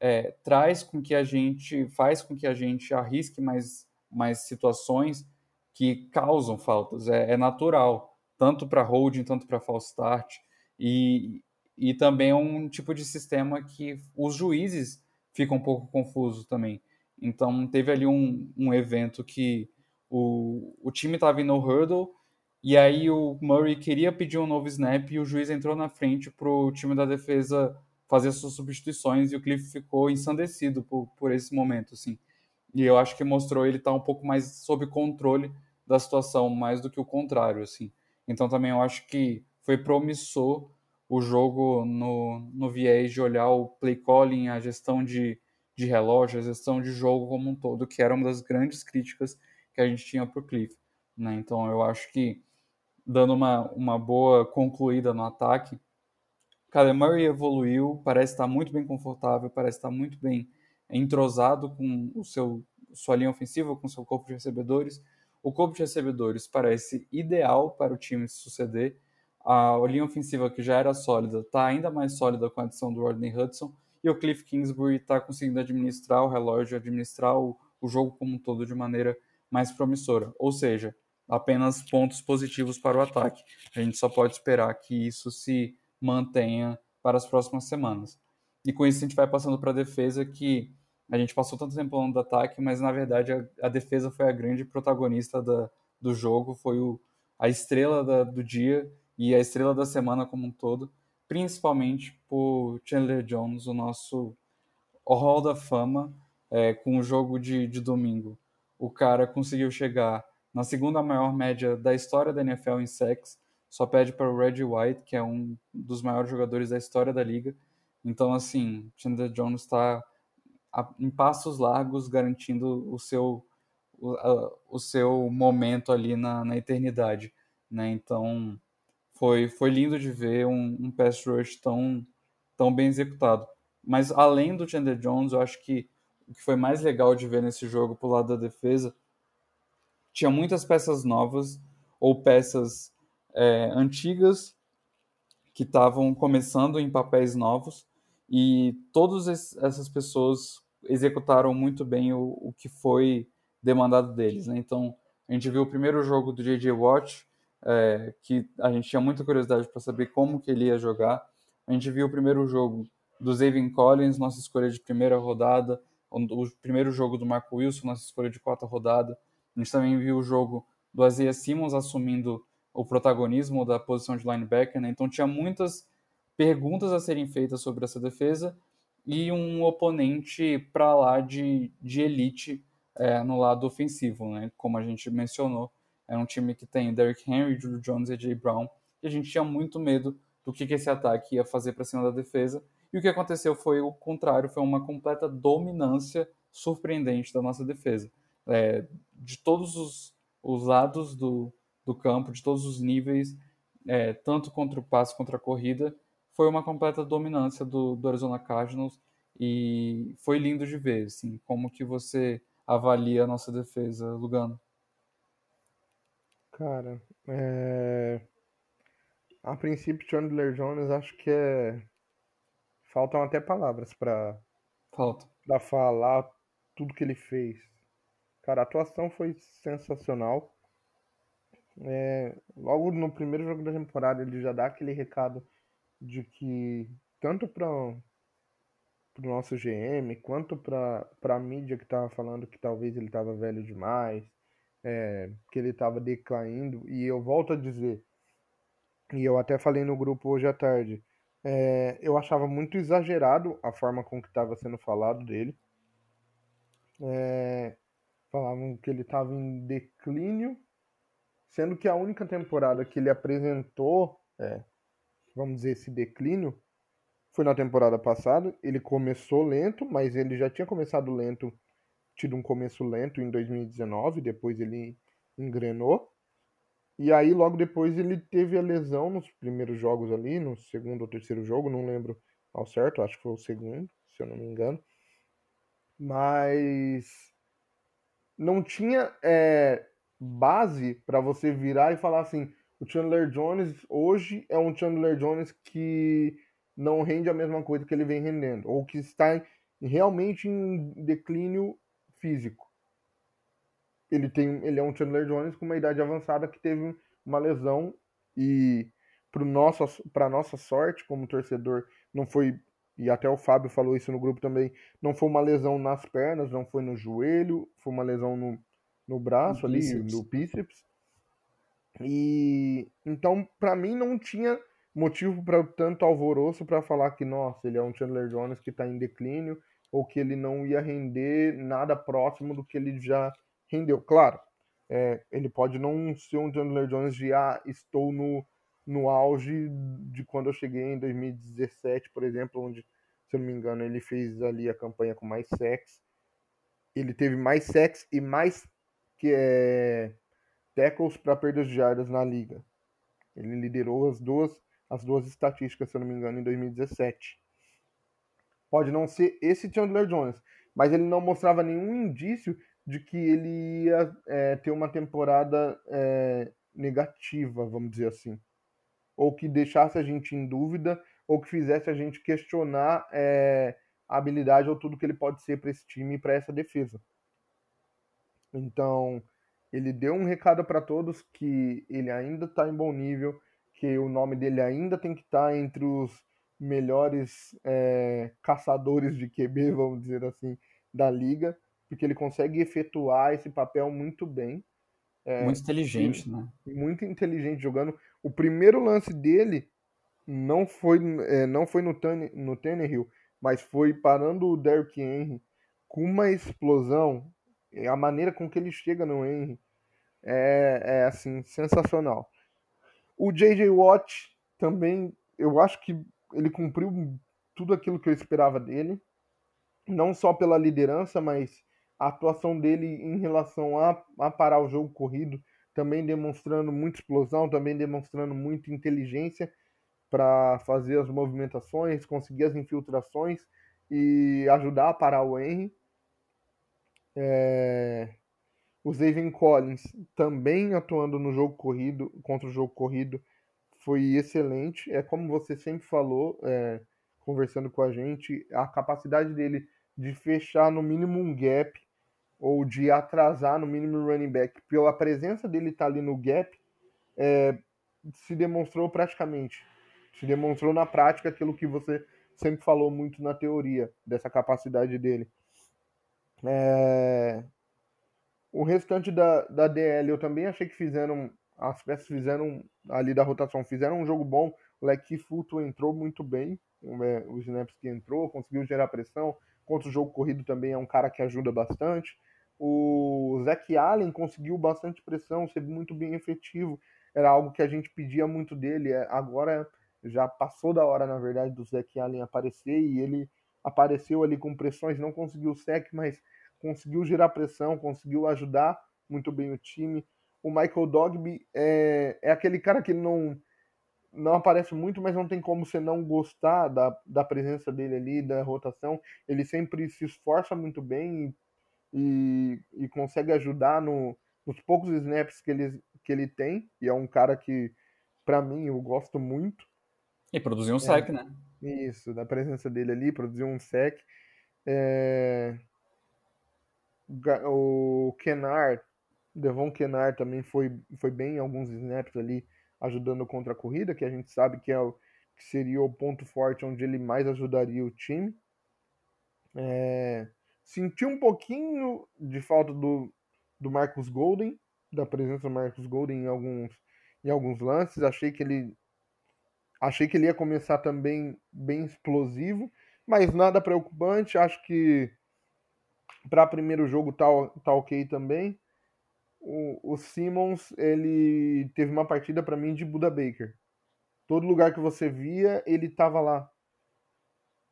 é, traz com que a gente faz com que a gente arrisque mais mais situações que causam faltas. É, é natural, tanto para holding, tanto para false start. E, e também é um tipo de sistema que os juízes ficam um pouco confusos também. Então, teve ali um, um evento que o, o time estava no hurdle e aí o Murray queria pedir um novo snap e o juiz entrou na frente para o time da defesa fazer suas substituições e o Cliff ficou ensandecido por, por esse momento, assim. E eu acho que mostrou ele estar tá um pouco mais sob controle da situação, mais do que o contrário, assim. Então também eu acho que foi promissor o jogo no, no viés de olhar o play calling, a gestão de, de relógio, a gestão de jogo como um todo, que era uma das grandes críticas que a gente tinha para o Cliff. Né? Então eu acho que, dando uma, uma boa concluída no ataque, Kyler Murray evoluiu, parece estar muito bem confortável, parece estar muito bem entrosado com o seu sua linha ofensiva, com seu corpo de recebedores. O corpo de recebedores parece ideal para o time suceder. A linha ofensiva, que já era sólida, está ainda mais sólida com a adição do Rodney Hudson. E o Cliff Kingsbury está conseguindo administrar o relógio, administrar o, o jogo como um todo de maneira mais promissora. Ou seja, apenas pontos positivos para o ataque. A gente só pode esperar que isso se mantenha para as próximas semanas. E com isso a gente vai passando para a defesa que a gente passou tanto tempo falando do ataque, mas na verdade a, a defesa foi a grande protagonista da, do jogo, foi o, a estrela da, do dia e a estrela da semana como um todo, principalmente por Chandler Jones, o nosso Hall da Fama, é, com o jogo de, de domingo. O cara conseguiu chegar na segunda maior média da história da NFL em sacks, só pede para o Reggie White, que é um dos maiores jogadores da história da liga, então, assim, Chandler Jones está em passos largos garantindo o seu, o, a, o seu momento ali na, na eternidade, né? Então, foi, foi lindo de ver um, um pass rush tão, tão bem executado. Mas, além do Chandler Jones, eu acho que o que foi mais legal de ver nesse jogo pro lado da defesa tinha muitas peças novas ou peças é, antigas que estavam começando em papéis novos e todas essas pessoas executaram muito bem o, o que foi demandado deles. Né? Então, a gente viu o primeiro jogo do J.J. Watt, é, que a gente tinha muita curiosidade para saber como que ele ia jogar. A gente viu o primeiro jogo do Zayvon Collins, nossa escolha de primeira rodada, o primeiro jogo do Marco Wilson, nossa escolha de quarta rodada. A gente também viu o jogo do Isaiah Simmons assumindo o protagonismo da posição de linebacker, né? então tinha muitas perguntas a serem feitas sobre essa defesa e um oponente para lá de, de elite é, no lado ofensivo, né? Como a gente mencionou, é um time que tem Derrick Henry, Drew Jones e Jay Brown, e a gente tinha muito medo do que, que esse ataque ia fazer para cima da defesa. E o que aconteceu foi o contrário, foi uma completa dominância surpreendente da nossa defesa. É, de todos os, os lados do, do campo, de todos os níveis, é, tanto contra o passe contra a corrida, foi uma completa dominância do, do Arizona Cardinals e foi lindo de ver, assim, como que você avalia a nossa defesa, Lugano? Cara, é... a princípio Chandler Jones acho que é faltam até palavras para falta para falar tudo que ele fez. Cara, a atuação foi sensacional. É... Logo no primeiro jogo da temporada ele já dá aquele recado de que tanto para o nosso GM quanto para a mídia que estava falando que talvez ele estava velho demais, é, que ele estava decaindo, e eu volto a dizer, e eu até falei no grupo hoje à tarde, é, eu achava muito exagerado a forma com que estava sendo falado dele. é, falavam que ele estava em declínio, sendo que a única temporada que ele apresentou, é, vamos dizer, esse declínio, foi na temporada passada. Ele começou lento, mas ele já tinha começado lento, tido um começo lento em 2019, depois ele engrenou. E aí, logo depois, ele teve a lesão nos primeiros jogos ali, no segundo ou terceiro jogo, não lembro ao certo, acho que foi o segundo, se eu não me engano. Mas não tinha é, base para você virar e falar assim: o Chandler Jones hoje é um Chandler Jones que não rende a mesma coisa que ele vem rendendo, ou que está realmente em declínio físico. Ele tem, ele é um Chandler Jones com uma idade avançada que teve uma lesão e para nossa para nossa sorte como torcedor não foi e até o Fábio falou isso no grupo também, não foi uma lesão nas pernas, não foi no joelho, foi uma lesão no, no braço ali, no bíceps. E então, para mim, não tinha motivo para tanto alvoroço para falar que, nossa, ele é um Chandler Jones que está em declínio ou que ele não ia render nada próximo do que ele já rendeu. Claro, é, ele pode não ser um Chandler Jones de ah, estou no, no auge de quando eu cheguei em 2017, por exemplo, onde, se eu não me engano, ele fez ali a campanha com mais sex. Ele teve mais sex e mais que é, tackles para perdas de jardas na liga. Ele liderou as duas as duas estatísticas, se eu não me engano, em 2017. Pode não ser esse Chandler Jones, mas ele não mostrava nenhum indício de que ele ia é, ter uma temporada é, negativa, vamos dizer assim. Ou que deixasse a gente em dúvida, ou que fizesse a gente questionar é, a habilidade ou tudo que ele pode ser para esse time e para essa defesa. Então, ele deu um recado para todos que ele ainda está em bom nível, que o nome dele ainda tem que estar tá entre os melhores é, caçadores de QB, vamos dizer assim, da liga, porque ele consegue efetuar esse papel muito bem. É, muito inteligente, né? Muito inteligente jogando. O primeiro lance dele não foi, é, não foi no, Tane, no Tannehill, mas foi parando o Derrick Henry com uma explosão. A maneira com que ele chega no Henry é, é assim, sensacional. O J.J. Watt também, eu acho que ele cumpriu tudo aquilo que eu esperava dele. Não só pela liderança, mas a atuação dele em relação a, a parar o jogo corrido, também demonstrando muita explosão, também demonstrando muita inteligência para fazer as movimentações, conseguir as infiltrações e ajudar a parar o Henry. É... O Zaven Collins também atuando no jogo corrido, contra o jogo corrido, foi excelente. É como você sempre falou, é, conversando com a gente, a capacidade dele de fechar no mínimo um gap ou de atrasar no mínimo um running back, pela presença dele estar tá ali no gap, é, se demonstrou praticamente, se demonstrou na prática aquilo que você sempre falou muito na teoria dessa capacidade dele. É, o restante da, da DL eu também achei que fizeram. As peças fizeram ali da rotação, fizeram um jogo bom. O Leque Futo entrou muito bem. É, os snaps que entrou, conseguiu gerar pressão. Contra o jogo corrido também é um cara que ajuda bastante. O Zac Allen conseguiu bastante pressão, sempre muito bem efetivo. Era algo que a gente pedia muito dele. É, agora já passou da hora, na verdade, do Zac Allen aparecer e ele apareceu ali com pressões, não conseguiu o sec, mas conseguiu gerar pressão, conseguiu ajudar muito bem o time. O Michael Dogby é, é aquele cara que não não aparece muito, mas não tem como você não gostar da, da presença dele ali, da rotação. Ele sempre se esforça muito bem e, e consegue ajudar no, nos poucos snaps que ele, que ele tem. E é um cara que, para mim, eu gosto muito. E produziu um é, sec, né? Isso, da presença dele ali, produziu um sec. É, o Kenar, Devon Kenar também foi, foi bem em alguns snaps ali, ajudando contra a corrida, que a gente sabe que, é o, que seria o ponto forte onde ele mais ajudaria o time. É, senti um pouquinho de falta do, do Marcus Golden, da presença do Marcus Golden em alguns, em alguns lances. Achei que ele achei que ele ia começar também bem explosivo, mas nada preocupante. Acho que para primeiro jogo tá, tá ok também. O, Simmons, ele teve uma partida para mim de Buda Baker. Todo lugar que você via, ele tava lá.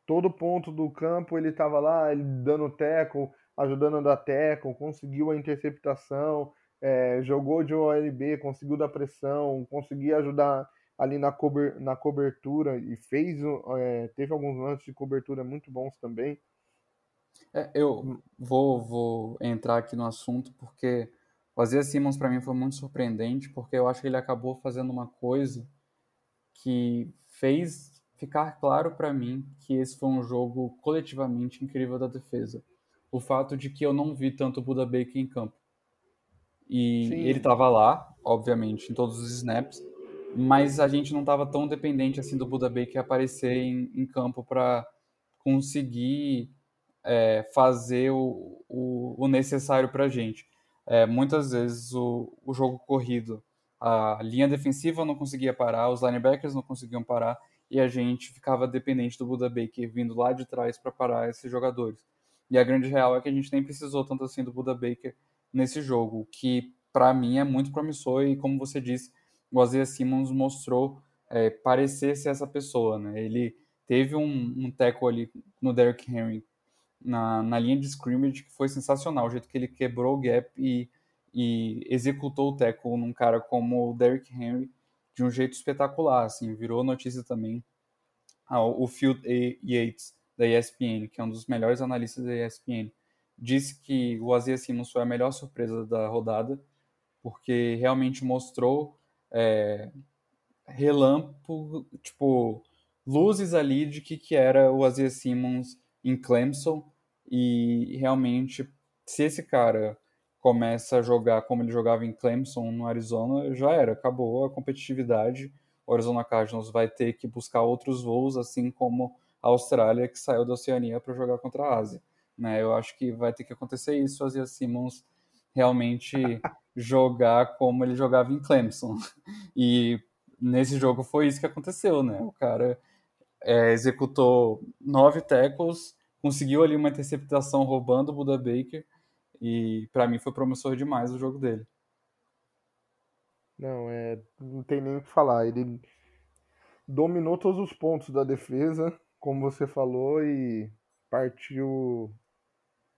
Todo ponto do campo, ele tava lá, ele dando tackle, ajudando a dar tackle, conseguiu a interceptação, é, jogou de OLB, conseguiu dar pressão, conseguiu ajudar ali na, cober, na cobertura e fez, é, teve alguns lances de cobertura muito bons também. É, eu vou, vou entrar aqui no assunto porque o Isaiah Simmons para mim foi muito surpreendente porque eu acho que ele acabou fazendo uma coisa que fez ficar claro para mim que esse foi um jogo coletivamente incrível da defesa. O fato de que eu não vi tanto o Buda Baker em campo. E Sim. ele estava lá, obviamente, em todos os snaps, mas a gente não estava tão dependente assim do Buda Baker aparecer em, em campo para conseguir é, fazer o, o, o necessário para a gente. É, muitas vezes o, o jogo corrido, a linha defensiva não conseguia parar, os linebackers não conseguiam parar e a gente ficava dependente do Buda Baker vindo lá de trás para parar esses jogadores. E a grande real é que a gente nem precisou tanto assim do Buda Baker nesse jogo, que para mim é muito promissor e como você disse, o Isaiah Simmons mostrou é, parecer ser essa pessoa, né? Ele teve um, um teco ali no Derrick Henry na, na linha de scrimmage que foi sensacional, o jeito que ele quebrou o gap e, e executou o tackle num cara como o Derrick Henry de um jeito espetacular, assim, virou notícia também. Ah, o Phil Yates, da ESPN, que é um dos melhores analistas da ESPN, disse que o Azia Simmons foi a melhor surpresa da rodada, porque realmente mostrou é, relâmpago, tipo, luzes ali de que, que era o Azia Simmons em Clemson, e realmente, se esse cara começa a jogar como ele jogava em Clemson, no Arizona, já era, acabou a competitividade. O Arizona Cardinals vai ter que buscar outros voos, assim como a Austrália, que saiu da Oceania para jogar contra a Ásia. Né? Eu acho que vai ter que acontecer isso, Asia Simmons realmente jogar como ele jogava em Clemson. E nesse jogo foi isso que aconteceu, né? O cara é, executou nove tackles, conseguiu ali uma interceptação roubando o Buda Baker e para mim foi promissor demais o jogo dele. Não, é, não tem nem o que falar. Ele dominou todos os pontos da defesa, como você falou, e partiu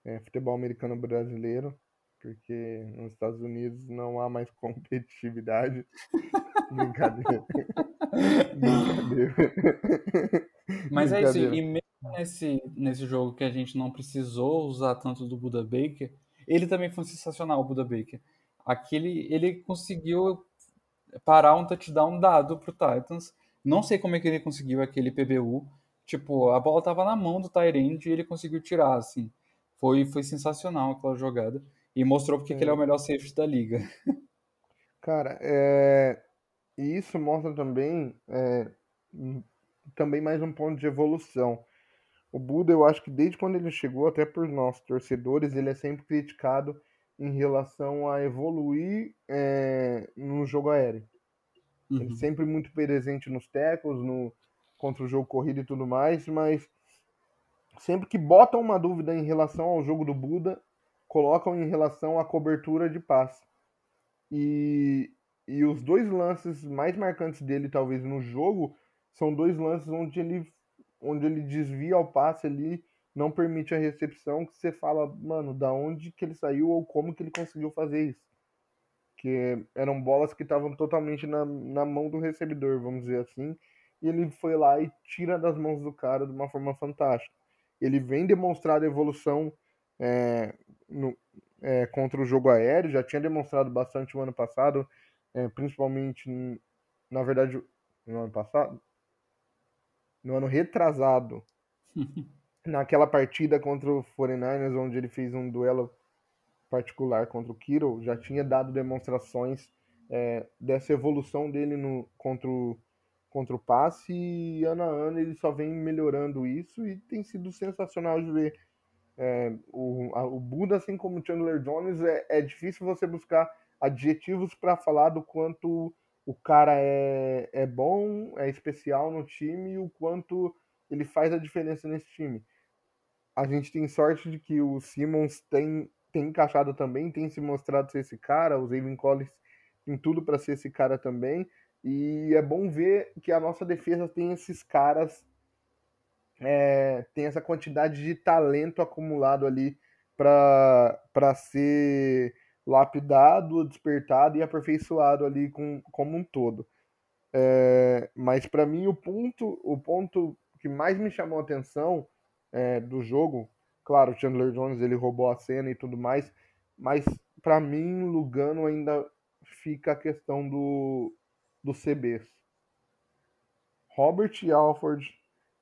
é, futebol americano brasileiro, porque nos Estados Unidos não há mais competitividade. Brincadeira. Brincadeira. Mas Brincadeira. é isso, e mesmo nesse, nesse jogo que a gente não precisou usar tanto do Buda Baker, ele também foi sensacional, o Buda Baker. Aquele, ele conseguiu parar um touchdown dado pro Titans. Não sei como é que ele conseguiu aquele PBU. Tipo, a bola tava na mão do Tyrande e ele conseguiu tirar, assim. Foi, foi sensacional aquela jogada. E mostrou porque ele é o melhor safety da liga. Cara, é... e isso mostra também, é... também mais um ponto de evolução. O Buda, eu acho que desde quando ele chegou, até por nós torcedores, ele é sempre criticado em relação a evoluir é, no jogo aéreo. Uhum. Ele sempre muito presente nos tackles, no, contra o jogo corrido e tudo mais, mas sempre que botam uma dúvida em relação ao jogo do Buda, colocam em relação à cobertura de passe. E, e os dois lances mais marcantes dele, talvez, no jogo, são dois lances onde ele onde ele desvia o passe ali, não permite a recepção, que você fala, mano, da onde que ele saiu ou como que ele conseguiu fazer isso. Que eram bolas que estavam totalmente na, na mão do recebedor, vamos dizer assim, e ele foi lá e tira das mãos do cara de uma forma fantástica. Ele vem demonstrando evolução é, no, é, contra o jogo aéreo, já tinha demonstrado bastante o ano passado, é, principalmente, na verdade, no ano passado, no ano retrasado, naquela partida contra o 49ers, onde ele fez um duelo particular contra o Kittle, já tinha dado demonstrações é, dessa evolução dele no, contra, o, contra o passe, e ano a ano ele só vem melhorando isso, e tem sido sensacional de ver. É, o, a, o Buda, assim como o Chandler Jones, é, é difícil você buscar adjetivos para falar do quanto o cara é, é bom, é especial no time e o quanto ele faz a diferença nesse time. a gente tem sorte de que o Simmons tem, tem encaixado também, tem se mostrado ser esse cara, o Zayvon Collins tem tudo para ser esse cara também. E é bom ver que a nossa defesa tem esses caras, é, tem essa quantidade de talento acumulado ali para ser lapidado, despertado e aperfeiçoado ali com, como um todo. É, mas para mim o ponto, o ponto que mais me chamou a atenção é, do jogo, claro, o Chandler Jones ele roubou a cena e tudo mais, mas para mim Lugano ainda fica a questão do, do CBs. Robert Alford,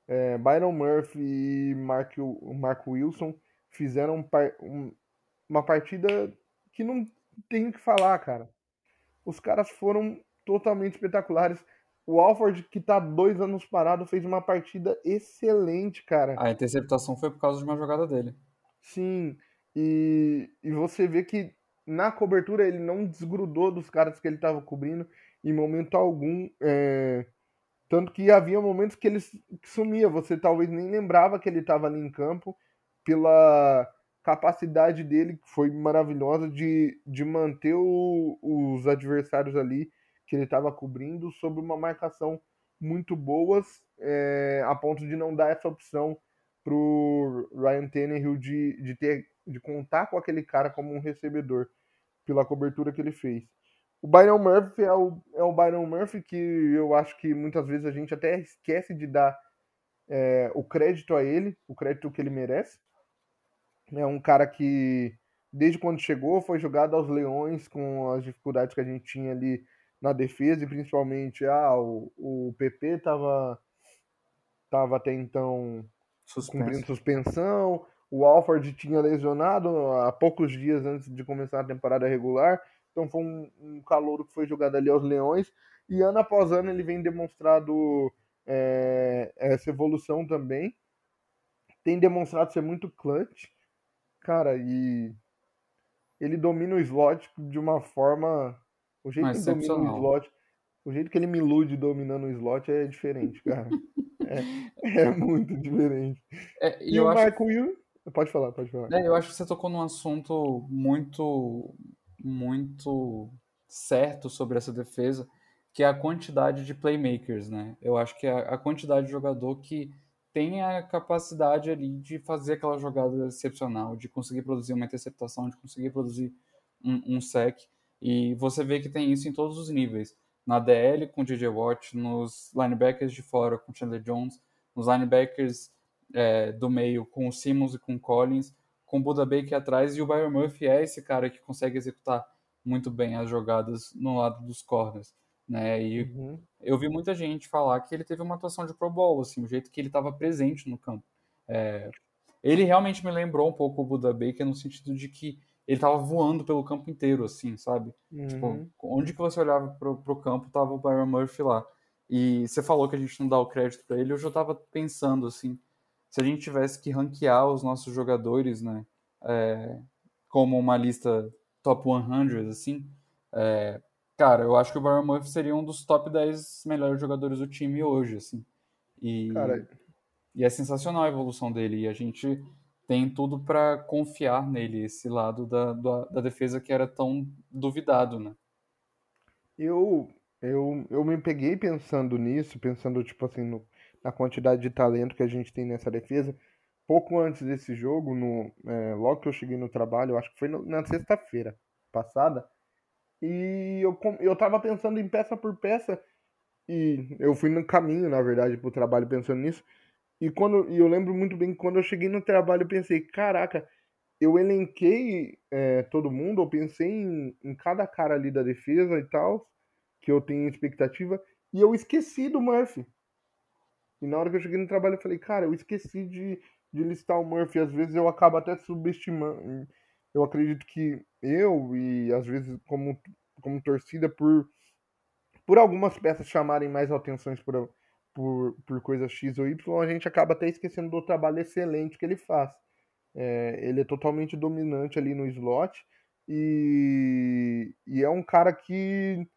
é, Byron Murphy e Mark, Mark Wilson fizeram um, uma partida que não tem o que falar, cara. Os caras foram totalmente espetaculares. O Alford, que tá dois anos parado, fez uma partida excelente, cara. A interceptação foi por causa de uma jogada dele. Sim, e, e você vê que na cobertura ele não desgrudou dos caras que ele estava cobrindo em momento algum. É... Tanto que havia momentos que ele sumia, você talvez nem lembrava que ele estava ali em campo pela capacidade dele, que foi maravilhosa, de, de manter o, os adversários ali que ele estava cobrindo sob uma marcação muito boas, é, a ponto de não dar essa opção pro Ryan Tannehill de, de, ter, de contar com aquele cara como um recebedor pela cobertura que ele fez. O Byron Murphy é o, é o Byron Murphy que eu acho que muitas vezes a gente até esquece de dar é, o crédito a ele, o crédito que ele merece. É um cara que, desde quando chegou, foi jogado aos leões com as dificuldades que a gente tinha ali na defesa e principalmente ah, o, o PP estava tava até então Suspenso. cumprindo suspensão, o Alford tinha lesionado há poucos dias antes de começar a temporada regular, então foi um, um calor que foi jogado ali aos leões e ano após ano ele vem demonstrado é, essa evolução também, tem demonstrado ser muito clutch, cara, e ele domina o slot de uma forma o jeito Mas que ele domina o slot, o jeito que ele me ilude dominando o slot é diferente, cara. é, é, muito diferente. É, e, e o acho... Will. Pode falar, pode falar. É, eu acho que você tocou num assunto muito, muito certo sobre essa defesa, que é a quantidade de playmakers, né? Eu acho que é a quantidade de jogador que tem a capacidade ali de fazer aquela jogada excepcional, de conseguir produzir uma interceptação, de conseguir produzir um, um sec. E você vê que tem isso em todos os níveis. Na DL com DJ Watt, nos linebackers de fora com Chandler Jones, nos linebackers é, do meio com o Simmons e com o Collins, com o Buda Baker atrás, e o Byron Murphy é esse cara que consegue executar muito bem as jogadas no lado dos corners. Né? E uhum. eu vi muita gente falar que ele teve uma atuação de Pro Bowl, assim, o jeito que ele estava presente no campo. É, ele realmente me lembrou um pouco o Buda Baker no sentido de que ele tava voando pelo campo inteiro, assim, sabe? Tipo, uhum. Tipo, onde que você olhava pro, pro campo, tava o Byron Murphy lá. E você falou que a gente não dá o crédito para ele, eu já tava pensando, assim, se a gente tivesse que ranquear os nossos jogadores, né, é, como uma lista top 100, assim, é, cara, eu acho que o Byron Murphy seria um dos top 10 melhores jogadores do time hoje, assim. E, cara... e é sensacional a evolução dele, e a gente tem tudo para confiar nele, esse lado da, da, da, defesa que era tão duvidado, né? Eu, eu, eu me peguei pensando nisso, pensando, tipo assim, no, na quantidade de talento que a gente tem nessa defesa. Pouco antes desse jogo, no, é, logo que eu cheguei no trabalho, acho que foi no, na sexta-feira passada, e eu, eu tava pensando em peça por peça, e eu fui no caminho, na verdade, pro trabalho pensando nisso, e quando e eu lembro muito bem que quando eu cheguei no trabalho, eu pensei, caraca, eu elenquei é, todo mundo, eu pensei em, em cada cara ali da defesa e tal, que eu tenho expectativa, e eu esqueci do Murphy. E na hora que eu cheguei no trabalho, eu falei, cara, eu esqueci de, de listar o Murphy. Às vezes eu acabo até subestimando. Eu acredito que eu, e às vezes como, como torcida, por, por algumas peças chamarem mais atenções por, por, por coisa X ou Y, a gente acaba até esquecendo do trabalho excelente que ele faz. É, ele é totalmente dominante ali no slot e, e é um cara que,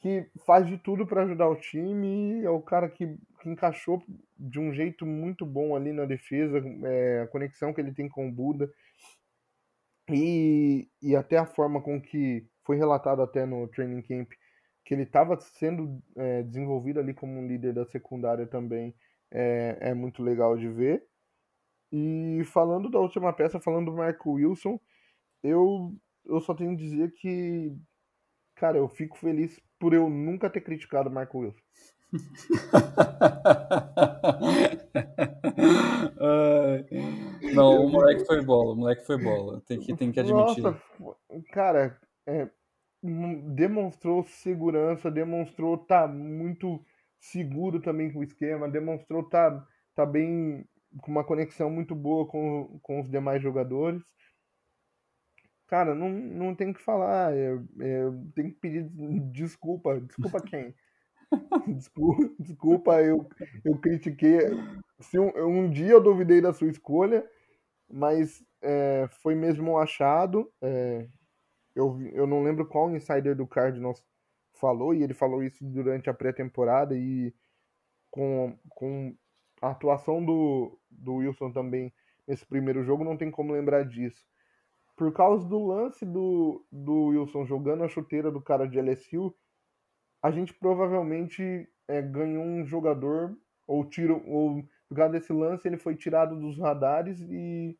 que faz de tudo para ajudar o time. É o cara que, que encaixou de um jeito muito bom ali na defesa, é, a conexão que ele tem com o Buda e, e até a forma com que foi relatado até no training camp que ele estava sendo é, desenvolvido ali como um líder da secundária também é, é muito legal de ver. E falando da última peça, falando do Marco Wilson, eu, eu só tenho que dizer que, cara, eu fico feliz por eu nunca ter criticado o Marco Wilson. Não, o moleque foi bola, o moleque foi bola. Tem que, tem que admitir. Nossa, cara, é, demonstrou segurança, demonstrou tá muito seguro também com o esquema, demonstrou tá, tá bem com uma conexão muito boa com, com os demais jogadores. Cara, não, não tem que falar, eu, eu tenho que pedir desculpa. Desculpa quem? Desculpa, desculpa eu, eu critiquei. Se um, um dia eu duvidei da sua escolha, mas é, foi mesmo achado. É, eu, eu não lembro qual insider do Cardinals falou, e ele falou isso durante a pré-temporada, e com, com a atuação do, do Wilson também nesse primeiro jogo, não tem como lembrar disso. Por causa do lance do, do Wilson jogando a chuteira do cara de LSU, a gente provavelmente é, ganhou um jogador, ou tiro, ou por causa desse lance ele foi tirado dos radares e,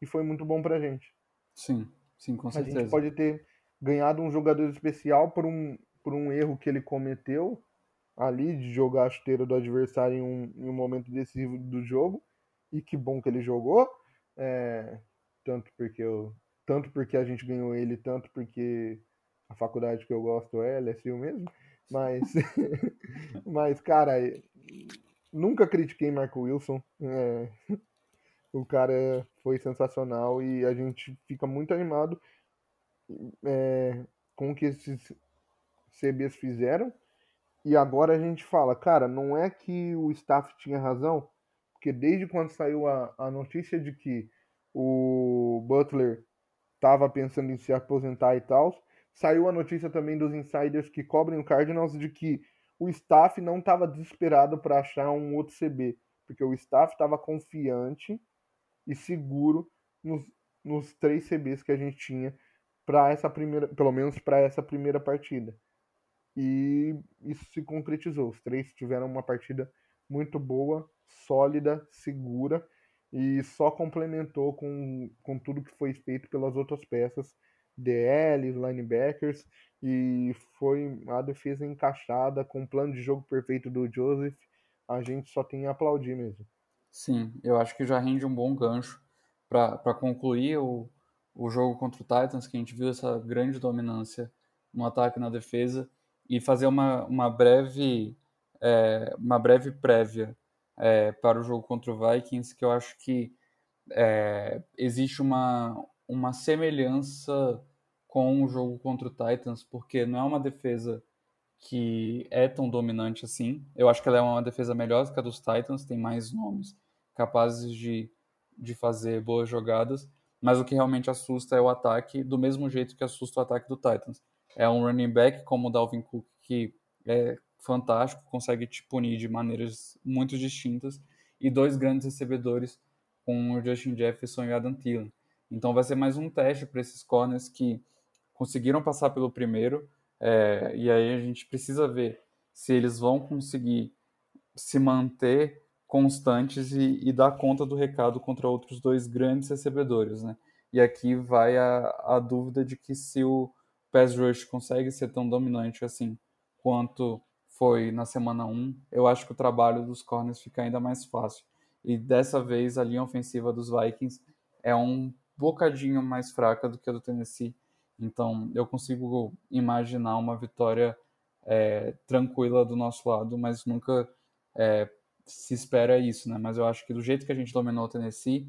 e foi muito bom pra gente. Sim, sim, com certeza. A gente pode ter ganhado um jogador especial por um, por um erro que ele cometeu ali de jogar a chuteira do adversário em um, em um momento decisivo do jogo. E que bom que ele jogou. É, tanto porque eu, tanto porque a gente ganhou ele, tanto porque a faculdade que eu gosto é LSU mesmo, mas, mas cara, nunca critiquei Marco Wilson, é, o cara foi sensacional e a gente fica muito animado é, com o que esses CBs fizeram, e agora a gente fala, cara, não é que o staff tinha razão, porque desde quando saiu a, a notícia de que o Butler estava pensando em se aposentar e tal, saiu a notícia também dos insiders que cobrem o Cardinals de que o staff não estava desesperado para achar um outro CB, porque o staff estava confiante e seguro nos, nos três CBs que a gente tinha para essa primeira, pelo menos para essa primeira partida. E isso se concretizou. Os três tiveram uma partida muito boa, sólida, segura e só complementou com, com tudo que foi feito pelas outras peças DLs, linebackers, e foi a defesa encaixada com o plano de jogo perfeito do Joseph. A gente só tem a aplaudir mesmo. Sim, eu acho que já rende um bom gancho para concluir o, o jogo contra o Titans, que a gente viu essa grande dominância no ataque e na defesa, e fazer uma, uma breve é, uma breve prévia é, para o jogo contra o Vikings, que eu acho que é, existe uma, uma semelhança com o jogo contra o Titans, porque não é uma defesa que é tão dominante assim. Eu acho que ela é uma defesa melhor que a dos Titans, tem mais nomes capazes de, de fazer boas jogadas, mas o que realmente assusta é o ataque, do mesmo jeito que assusta o ataque do Titans. É um running back como o Dalvin Cook que é fantástico, consegue te punir de maneiras muito distintas, e dois grandes recebedores com o Justin Jefferson e o Adam Thielen. Então vai ser mais um teste para esses corners que conseguiram passar pelo primeiro, é, e aí a gente precisa ver se eles vão conseguir se manter constantes e, e dar conta do recado contra outros dois grandes recebedores, né? E aqui vai a, a dúvida de que se o pass rush consegue ser tão dominante assim quanto foi na semana 1, eu acho que o trabalho dos corners fica ainda mais fácil. E dessa vez a linha ofensiva dos Vikings é um bocadinho mais fraca do que a do Tennessee. Então eu consigo imaginar uma vitória é, tranquila do nosso lado, mas nunca é, se espera isso, né? Mas eu acho que do jeito que a gente dominou o Tennessee,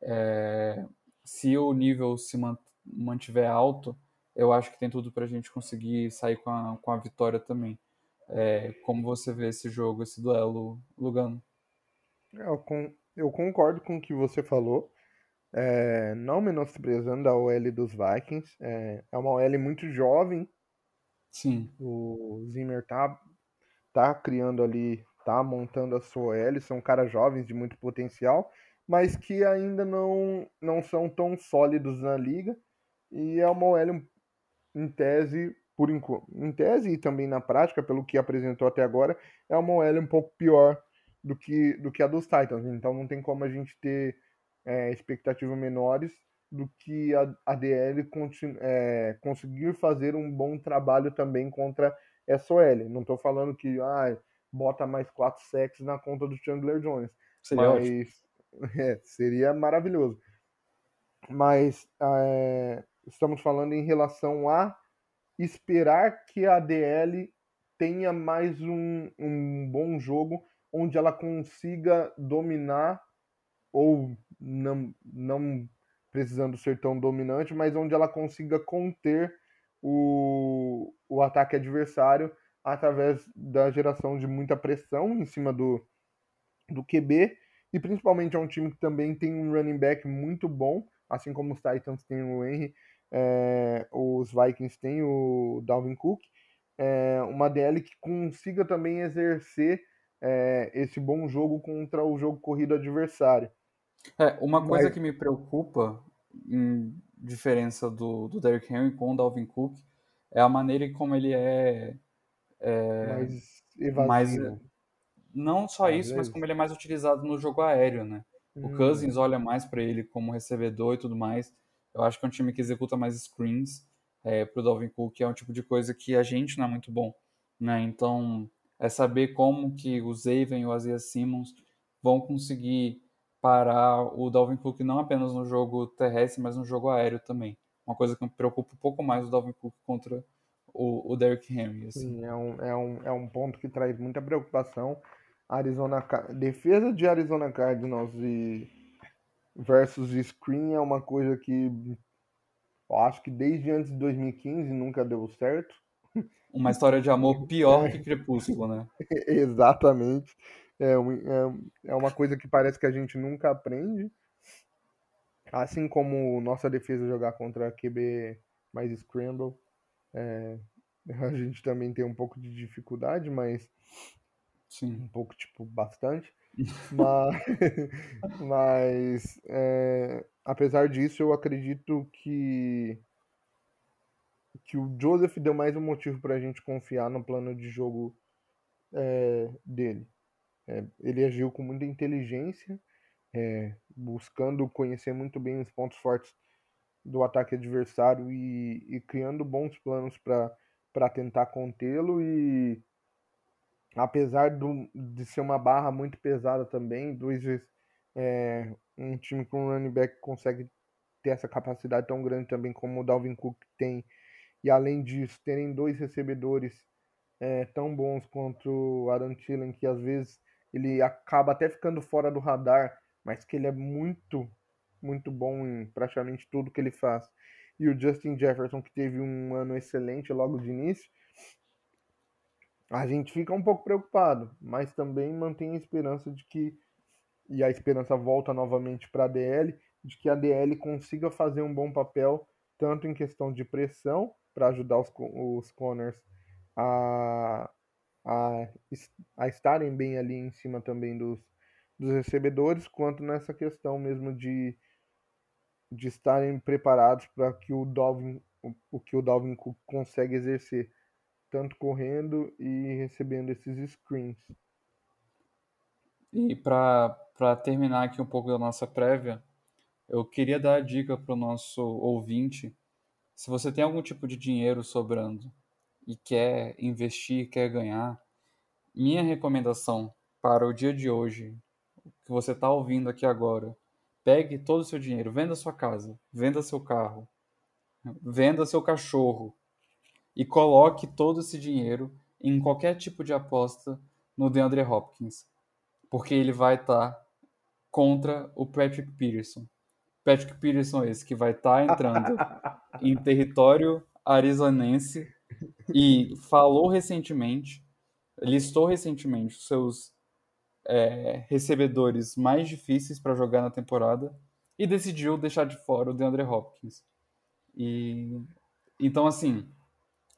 é, se o nível se mantiver alto, eu acho que tem tudo para a gente conseguir sair com a, com a vitória também. É, como você vê esse jogo, esse duelo, Lugano? Eu, eu concordo com o que você falou. É, não menosprezando a OL dos Vikings. É, é uma OL muito jovem. Sim. O Zimmer tá, tá criando ali, tá montando a sua OL, são caras jovens de muito potencial, mas que ainda não, não são tão sólidos na liga. E é uma OL em tese, por em tese e também na prática, pelo que apresentou até agora, é uma OL um pouco pior do que, do que a dos Titans. Então não tem como a gente ter é, expectativas menores do que a, a DL é, conseguir fazer um bom trabalho também contra SOL. Não estou falando que ah, bota mais quatro sacks na conta do Chandler Jones. Seria mas é, seria maravilhoso. Mas é, estamos falando em relação a esperar que a DL tenha mais um, um bom jogo onde ela consiga dominar ou não, não precisando ser tão dominante, mas onde ela consiga conter o, o ataque adversário através da geração de muita pressão em cima do, do QB. E principalmente é um time que também tem um running back muito bom, assim como os Titans têm o Henry, é, os Vikings têm o Dalvin Cook. É, uma DL que consiga também exercer é, esse bom jogo contra o jogo corrido adversário. É, uma coisa Mas... que me preocupa, em diferença do, do Derrick Henry com o Dalvin Cook, é a maneira como ele é. é mais evasivo. Mais, não só isso, vezes. mas como ele é mais utilizado no jogo aéreo, né? Hum. O Cousins olha mais para ele como recebedor e tudo mais. Eu acho que é um time que executa mais screens é, para o Dalvin Cook, é um tipo de coisa que a gente não é muito bom, né? Então, é saber como que o Zaven e o Azias Simmons vão conseguir parar o Dalvin Cook não apenas no jogo terrestre, mas no jogo aéreo também. Uma coisa que me preocupa um pouco mais o Dalvin Cook contra o, o Derrick Henry. Assim. Sim, é um, é, um, é um ponto que traz muita preocupação. Arizona defesa de Arizona Cardinals e versus screen é uma coisa que eu acho que desde antes de 2015 nunca deu certo. Uma história de amor pior que Crepúsculo, né? Exatamente. É, é, é uma coisa que parece que a gente nunca aprende. Assim como nossa defesa jogar contra QB mais Scramble, é, a gente também tem um pouco de dificuldade, mas Sim. um pouco, tipo, bastante. mas, mas é, apesar disso, eu acredito que que o Joseph deu mais um motivo para a gente confiar no plano de jogo é, dele. É, ele agiu com muita inteligência, é, buscando conhecer muito bem os pontos fortes do ataque adversário e, e criando bons planos para tentar contê-lo. E apesar do, de ser uma barra muito pesada também, dois vezes é, um time com um running back consegue ter essa capacidade tão grande também como o Dalvin Cook tem. E além disso, terem dois recebedores é, tão bons quanto o Adam Thielen, que às vezes ele acaba até ficando fora do radar, mas que ele é muito, muito bom em praticamente tudo que ele faz. E o Justin Jefferson, que teve um ano excelente logo de início, a gente fica um pouco preocupado, mas também mantém a esperança de que, e a esperança volta novamente para a DL, de que a DL consiga fazer um bom papel, tanto em questão de pressão, para ajudar os, os corners a, a, a estarem bem ali em cima também dos, dos recebedores, quanto nessa questão mesmo de, de estarem preparados para que o Dalvin, o, o que o Dalvin consegue exercer, tanto correndo e recebendo esses screens. E para terminar aqui um pouco da nossa prévia, eu queria dar a dica para o nosso ouvinte. Se você tem algum tipo de dinheiro sobrando e quer investir, quer ganhar, minha recomendação para o dia de hoje, que você está ouvindo aqui agora, pegue todo o seu dinheiro, venda sua casa, venda seu carro, venda seu cachorro e coloque todo esse dinheiro em qualquer tipo de aposta no DeAndre Hopkins, porque ele vai estar tá contra o Patrick Peterson. Patrick Peterson esse que vai estar tá entrando em território arizonense e falou recentemente, listou recentemente os seus é, recebedores mais difíceis para jogar na temporada e decidiu deixar de fora o DeAndre Hopkins. E então assim,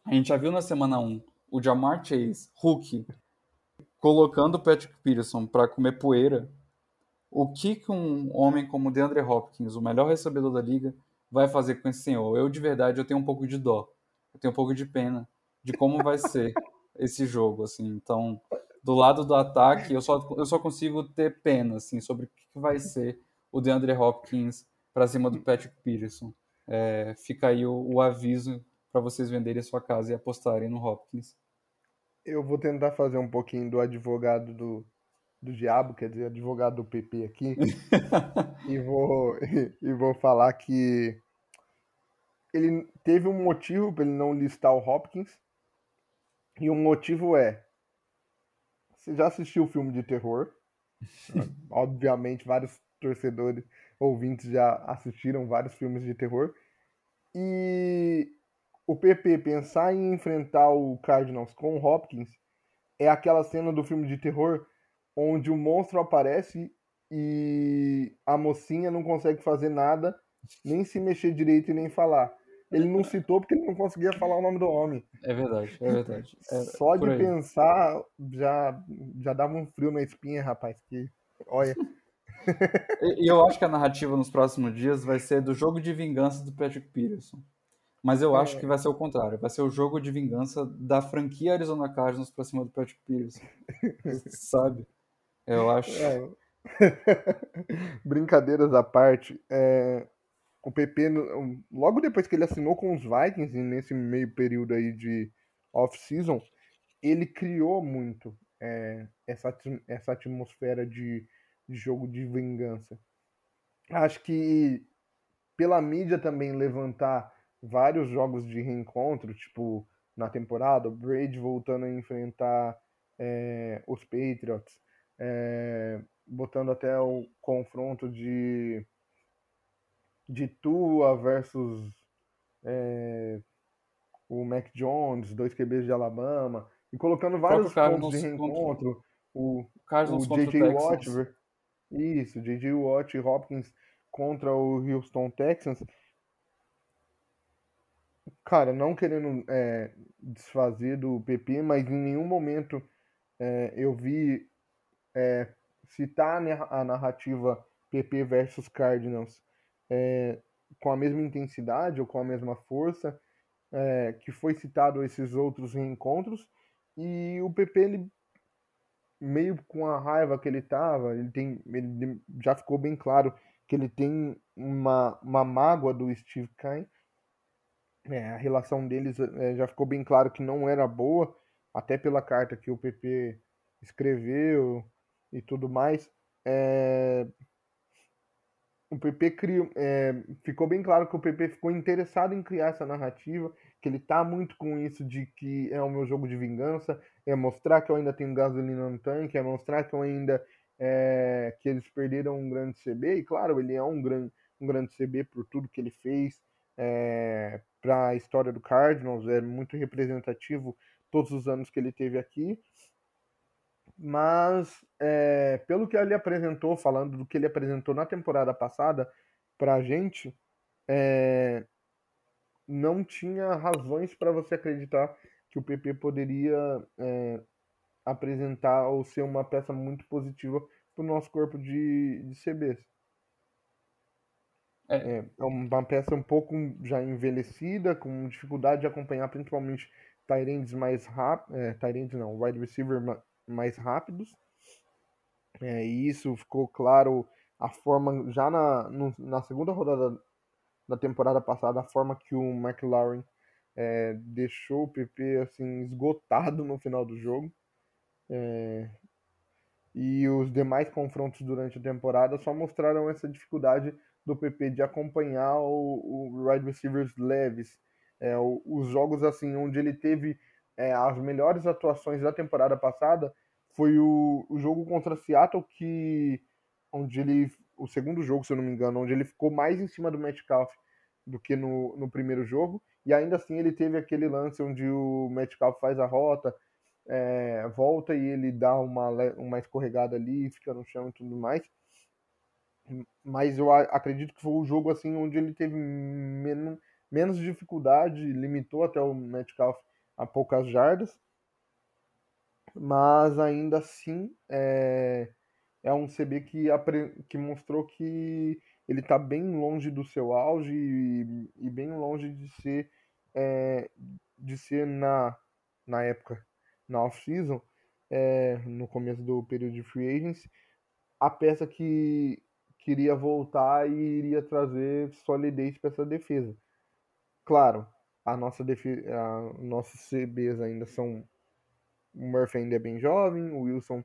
a gente já viu na semana 1 o Jamar Chase, Hulk, colocando o Patrick Peterson para comer poeira, o que, que um homem como o DeAndre Hopkins, o melhor recebedor da liga, vai fazer com esse senhor? Eu, de verdade, eu tenho um pouco de dó. Eu tenho um pouco de pena de como vai ser esse jogo, assim. Então, do lado do ataque, eu só, eu só consigo ter pena, assim, sobre o que vai ser o DeAndre Hopkins para cima do Patrick Peterson. É, fica aí o, o aviso para vocês venderem a sua casa e apostarem no Hopkins. Eu vou tentar fazer um pouquinho do advogado do, do diabo, quer dizer, advogado do PP aqui, e, vou, e vou falar que ele teve um motivo para ele não listar o Hopkins, e o motivo é: você já assistiu o filme de terror? Obviamente, vários torcedores, ouvintes já assistiram vários filmes de terror. E o PP pensar em enfrentar o Cardinals com o Hopkins é aquela cena do filme de terror onde o monstro aparece e a mocinha não consegue fazer nada, nem se mexer direito e nem falar. Ele não citou porque ele não conseguia falar o nome do homem. É verdade, é verdade. É, Só de pensar já, já dava um frio na espinha, rapaz. Que, olha. e eu acho que a narrativa nos próximos dias vai ser do jogo de vingança do Patrick Peterson. Mas eu acho é. que vai ser o contrário. Vai ser o jogo de vingança da franquia Arizona Cardinals pra cima do Patrick Peterson. Sabe? Eu acho. É. Brincadeiras à parte, é, o PP, logo depois que ele assinou com os Vikings, nesse meio período aí de off-season, ele criou muito é, essa, essa atmosfera de, de jogo de vingança. Acho que pela mídia também levantar vários jogos de reencontro, tipo na temporada, o Brady voltando a enfrentar é, os Patriots, é, botando até o confronto de de Tua versus é, o Mac Jones, dois QBs de Alabama, e colocando vários pontos de reencontro. Contra, o, o J.J. Watt, isso, J.J. Watt e Hopkins contra o Houston Texans. Cara, não querendo é, desfazer do PP, mas em nenhum momento é, eu vi é, citar a narrativa PP versus Cardinals é, com a mesma intensidade ou com a mesma força é, que foi citado esses outros reencontros e o PP ele meio com a raiva que ele estava ele tem ele já ficou bem claro que ele tem uma, uma mágoa do Steve Kine. É, a relação deles é, já ficou bem claro que não era boa até pela carta que o PP escreveu e tudo mais. É, o PP criou, é, ficou bem claro que o PP ficou interessado em criar essa narrativa, que ele tá muito com isso de que é o meu jogo de vingança, é mostrar que eu ainda tenho gasolina no tanque, é mostrar que eu ainda é, que eles perderam um grande CB, e claro, ele é um grande, um grande CB por tudo que ele fez é, para a história do Cardinals, é muito representativo todos os anos que ele teve aqui, mas é, pelo que ele apresentou, falando do que ele apresentou na temporada passada para a gente, é, não tinha razões para você acreditar que o PP poderia é, apresentar ou ser uma peça muito positiva para o nosso corpo de, de CBs. É. é uma peça um pouco já envelhecida, com dificuldade de acompanhar principalmente Tyrands mais rápidos, é, Tyrands não, wide receiver mais rápidos. É, e isso ficou claro a forma já na, no, na segunda rodada da temporada passada, a forma que o McLaren é, deixou o PP assim esgotado no final do jogo. É, e os demais confrontos durante a temporada só mostraram essa dificuldade do PP de acompanhar o, o wide receivers leves. É, os jogos assim onde ele teve é, as melhores atuações da temporada passada foi o, o jogo contra Seattle que onde ele o segundo jogo, se eu não me engano, onde ele ficou mais em cima do Metcalf do que no, no primeiro jogo, e ainda assim ele teve aquele lance onde o Metcalf faz a rota, é, volta e ele dá uma, uma escorregada ali, fica no chão e tudo mais. Mas eu acredito que foi o jogo assim onde ele teve menos, menos dificuldade, limitou até o Metcalf a poucas jardas. mas ainda assim é, é um CB que, que mostrou que ele está bem longe do seu auge e, e bem longe de ser é, de ser na, na época na off-season é, no começo do período de free agency a peça que queria voltar e iria trazer solidez para essa defesa claro a nossa defesa nossos CBs ainda são o Murphy ainda é bem jovem, o Wilson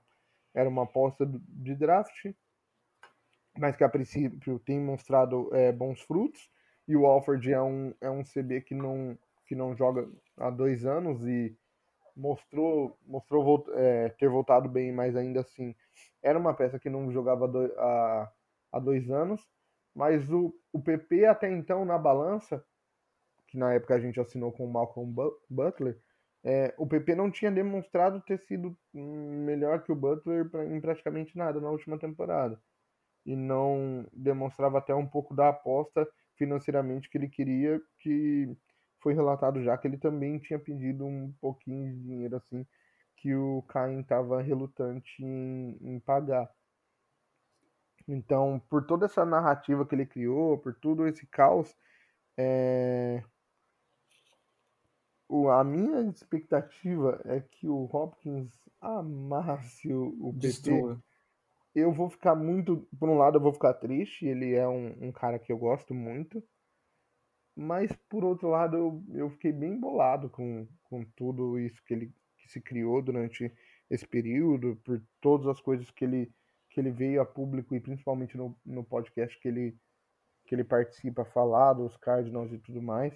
era uma aposta de draft, mas que a princípio tem mostrado é, bons frutos. E o Alford é um, é um CB que não, que não joga há dois anos e mostrou, mostrou é, ter voltado bem, mas ainda assim era uma peça que não jogava há, há dois anos. Mas o, o PP até então na balança, que na época a gente assinou com o Malcolm Butler, é, o PP não tinha demonstrado ter sido melhor que o Butler em praticamente nada na última temporada. E não demonstrava até um pouco da aposta financeiramente que ele queria, que foi relatado já que ele também tinha pedido um pouquinho de dinheiro assim que o Cain estava relutante em, em pagar. Então, por toda essa narrativa que ele criou, por todo esse caos, é, a minha expectativa é que o Hopkins amasse o, o PT. Eu vou ficar muito. Por um lado, eu vou ficar triste. Ele é um, um cara que eu gosto muito. Mas, por outro lado, eu, eu fiquei bem bolado com, com tudo isso que ele que se criou durante esse período, por todas as coisas que ele, que ele veio a público e principalmente no, no podcast que ele, que ele participa falar, dos Cardinals e tudo mais.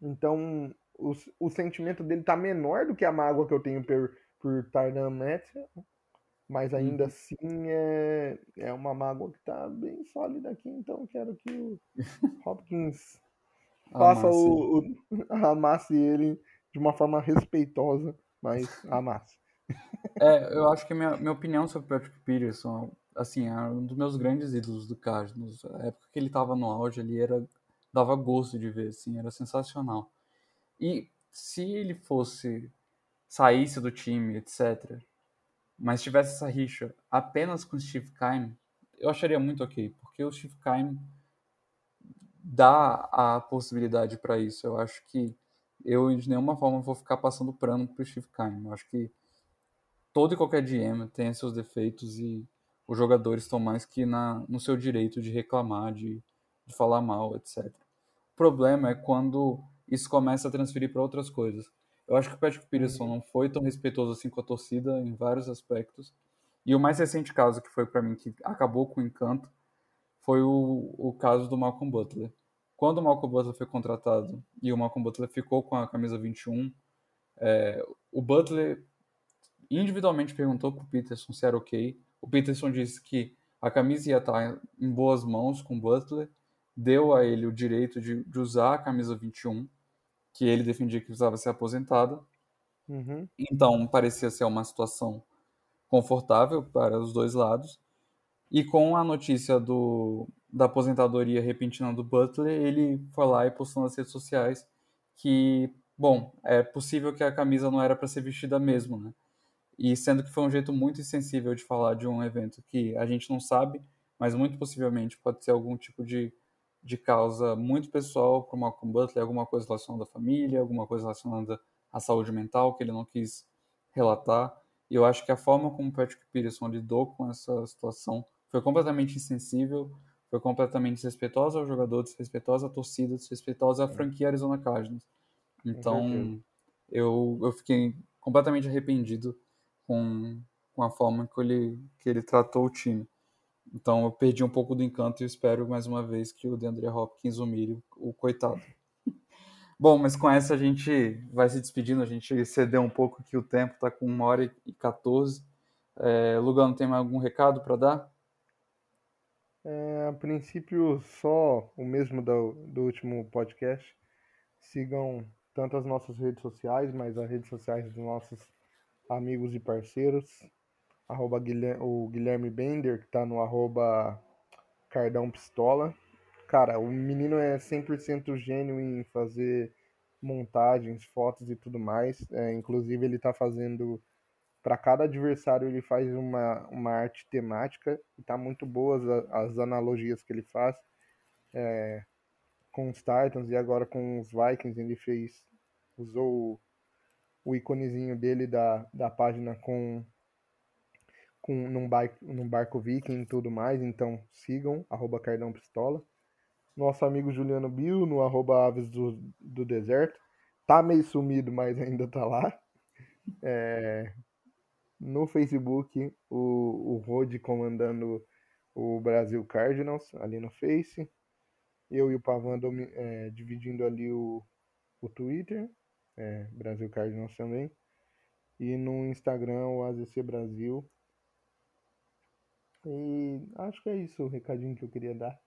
Então, o, o sentimento dele tá menor do que a mágoa que eu tenho por, por Tardan Matthew, mas ainda uhum. assim é, é uma mágoa que tá bem sólida aqui, então quero que o Hopkins faça amasse. o, o amasse ele de uma forma respeitosa, mas amasse. É, eu acho que minha, minha opinião sobre o Patrick Peterson, assim, é um dos meus grandes ídolos do Cardinals. A época que ele tava no auge, ele era dava gosto de ver, assim, era sensacional. E se ele fosse saísse do time, etc., mas tivesse essa rixa apenas com o Steve Keim, eu acharia muito ok, porque o Steve Keim dá a possibilidade para isso. Eu acho que eu de nenhuma forma vou ficar passando prano pro Steve Keim. Eu acho que todo e qualquer GM tem seus defeitos e os jogadores estão mais que na, no seu direito de reclamar, de de falar mal, etc. O problema é quando isso começa a transferir para outras coisas. Eu acho que o Patrick Peterson não foi tão respeitoso assim com a torcida em vários aspectos. E o mais recente caso que foi para mim que acabou com o encanto foi o, o caso do Malcolm Butler. Quando o Malcolm Butler foi contratado e o Malcolm Butler ficou com a camisa 21, é, o Butler individualmente perguntou para o Peterson se era ok. O Peterson disse que a camisa ia estar em boas mãos com o Butler deu a ele o direito de, de usar a camisa 21, que ele defendia que precisava ser aposentada. Uhum. Então, parecia ser uma situação confortável para os dois lados. E com a notícia do, da aposentadoria repentina do Butler, ele foi lá e postou nas redes sociais que, bom, é possível que a camisa não era para ser vestida mesmo, né? E sendo que foi um jeito muito insensível de falar de um evento que a gente não sabe, mas muito possivelmente pode ser algum tipo de de causa muito pessoal para o Malcolm Butler, alguma coisa relacionada à família, alguma coisa relacionada à saúde mental que ele não quis relatar. E eu acho que a forma como Patrick Peterson lidou com essa situação foi completamente insensível, foi completamente desrespeitosa ao jogador, desrespeitosa à torcida, desrespeitosa à franquia Arizona Cardinals. Então, eu, eu fiquei completamente arrependido com, com a forma que ele, que ele tratou o time. Então eu perdi um pouco do encanto e espero mais uma vez que o DeAndre Hopkins humilhe o, coitado. Bom, mas com essa a gente vai se despedindo, a gente cedeu um pouco aqui o tempo, tá com uma hora e 14. É, Lugano, tem mais algum recado para dar? É, a princípio, só o mesmo do, do último podcast. Sigam tanto as nossas redes sociais, mas as redes sociais dos nossos amigos e parceiros arroba Guilherme, o Guilherme Bender, que tá no arroba Cardão Pistola. Cara, o menino é 100% gênio em fazer montagens, fotos e tudo mais. É, inclusive ele está fazendo para cada adversário ele faz uma, uma arte temática e tá muito boas as, as analogias que ele faz é, com os Titans e agora com os Vikings ele fez usou o, o iconezinho dele da, da página com com num, barco, num barco viking e tudo mais então sigam arroba Cardão Pistola nosso amigo Juliano Bill no arroba Aves do, do Deserto tá meio sumido mas ainda tá lá é, no Facebook, o, o Rode comandando o Brasil Cardinals ali no Face. Eu e o Pavando é, dividindo ali o, o Twitter, é, Brasil Cardinals também. E no Instagram, o AZC Brasil. E acho que é isso o recadinho que eu queria dar.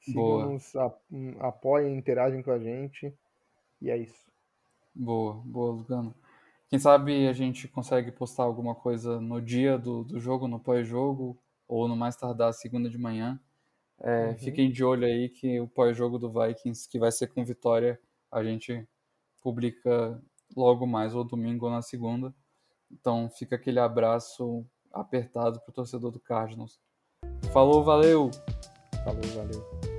Sigam-nos, apoiem, interagem com a gente. E é isso. Boa, boa, Lugano. Quem sabe a gente consegue postar alguma coisa no dia do, do jogo, no pós-jogo, ou no mais tardar segunda de manhã. É, uhum. Fiquem de olho aí que o pós-jogo do Vikings, que vai ser com vitória, a gente publica logo mais, ou domingo ou na segunda. Então fica aquele abraço apertado pro torcedor do Cardinals. Falou, valeu! Falou, valeu.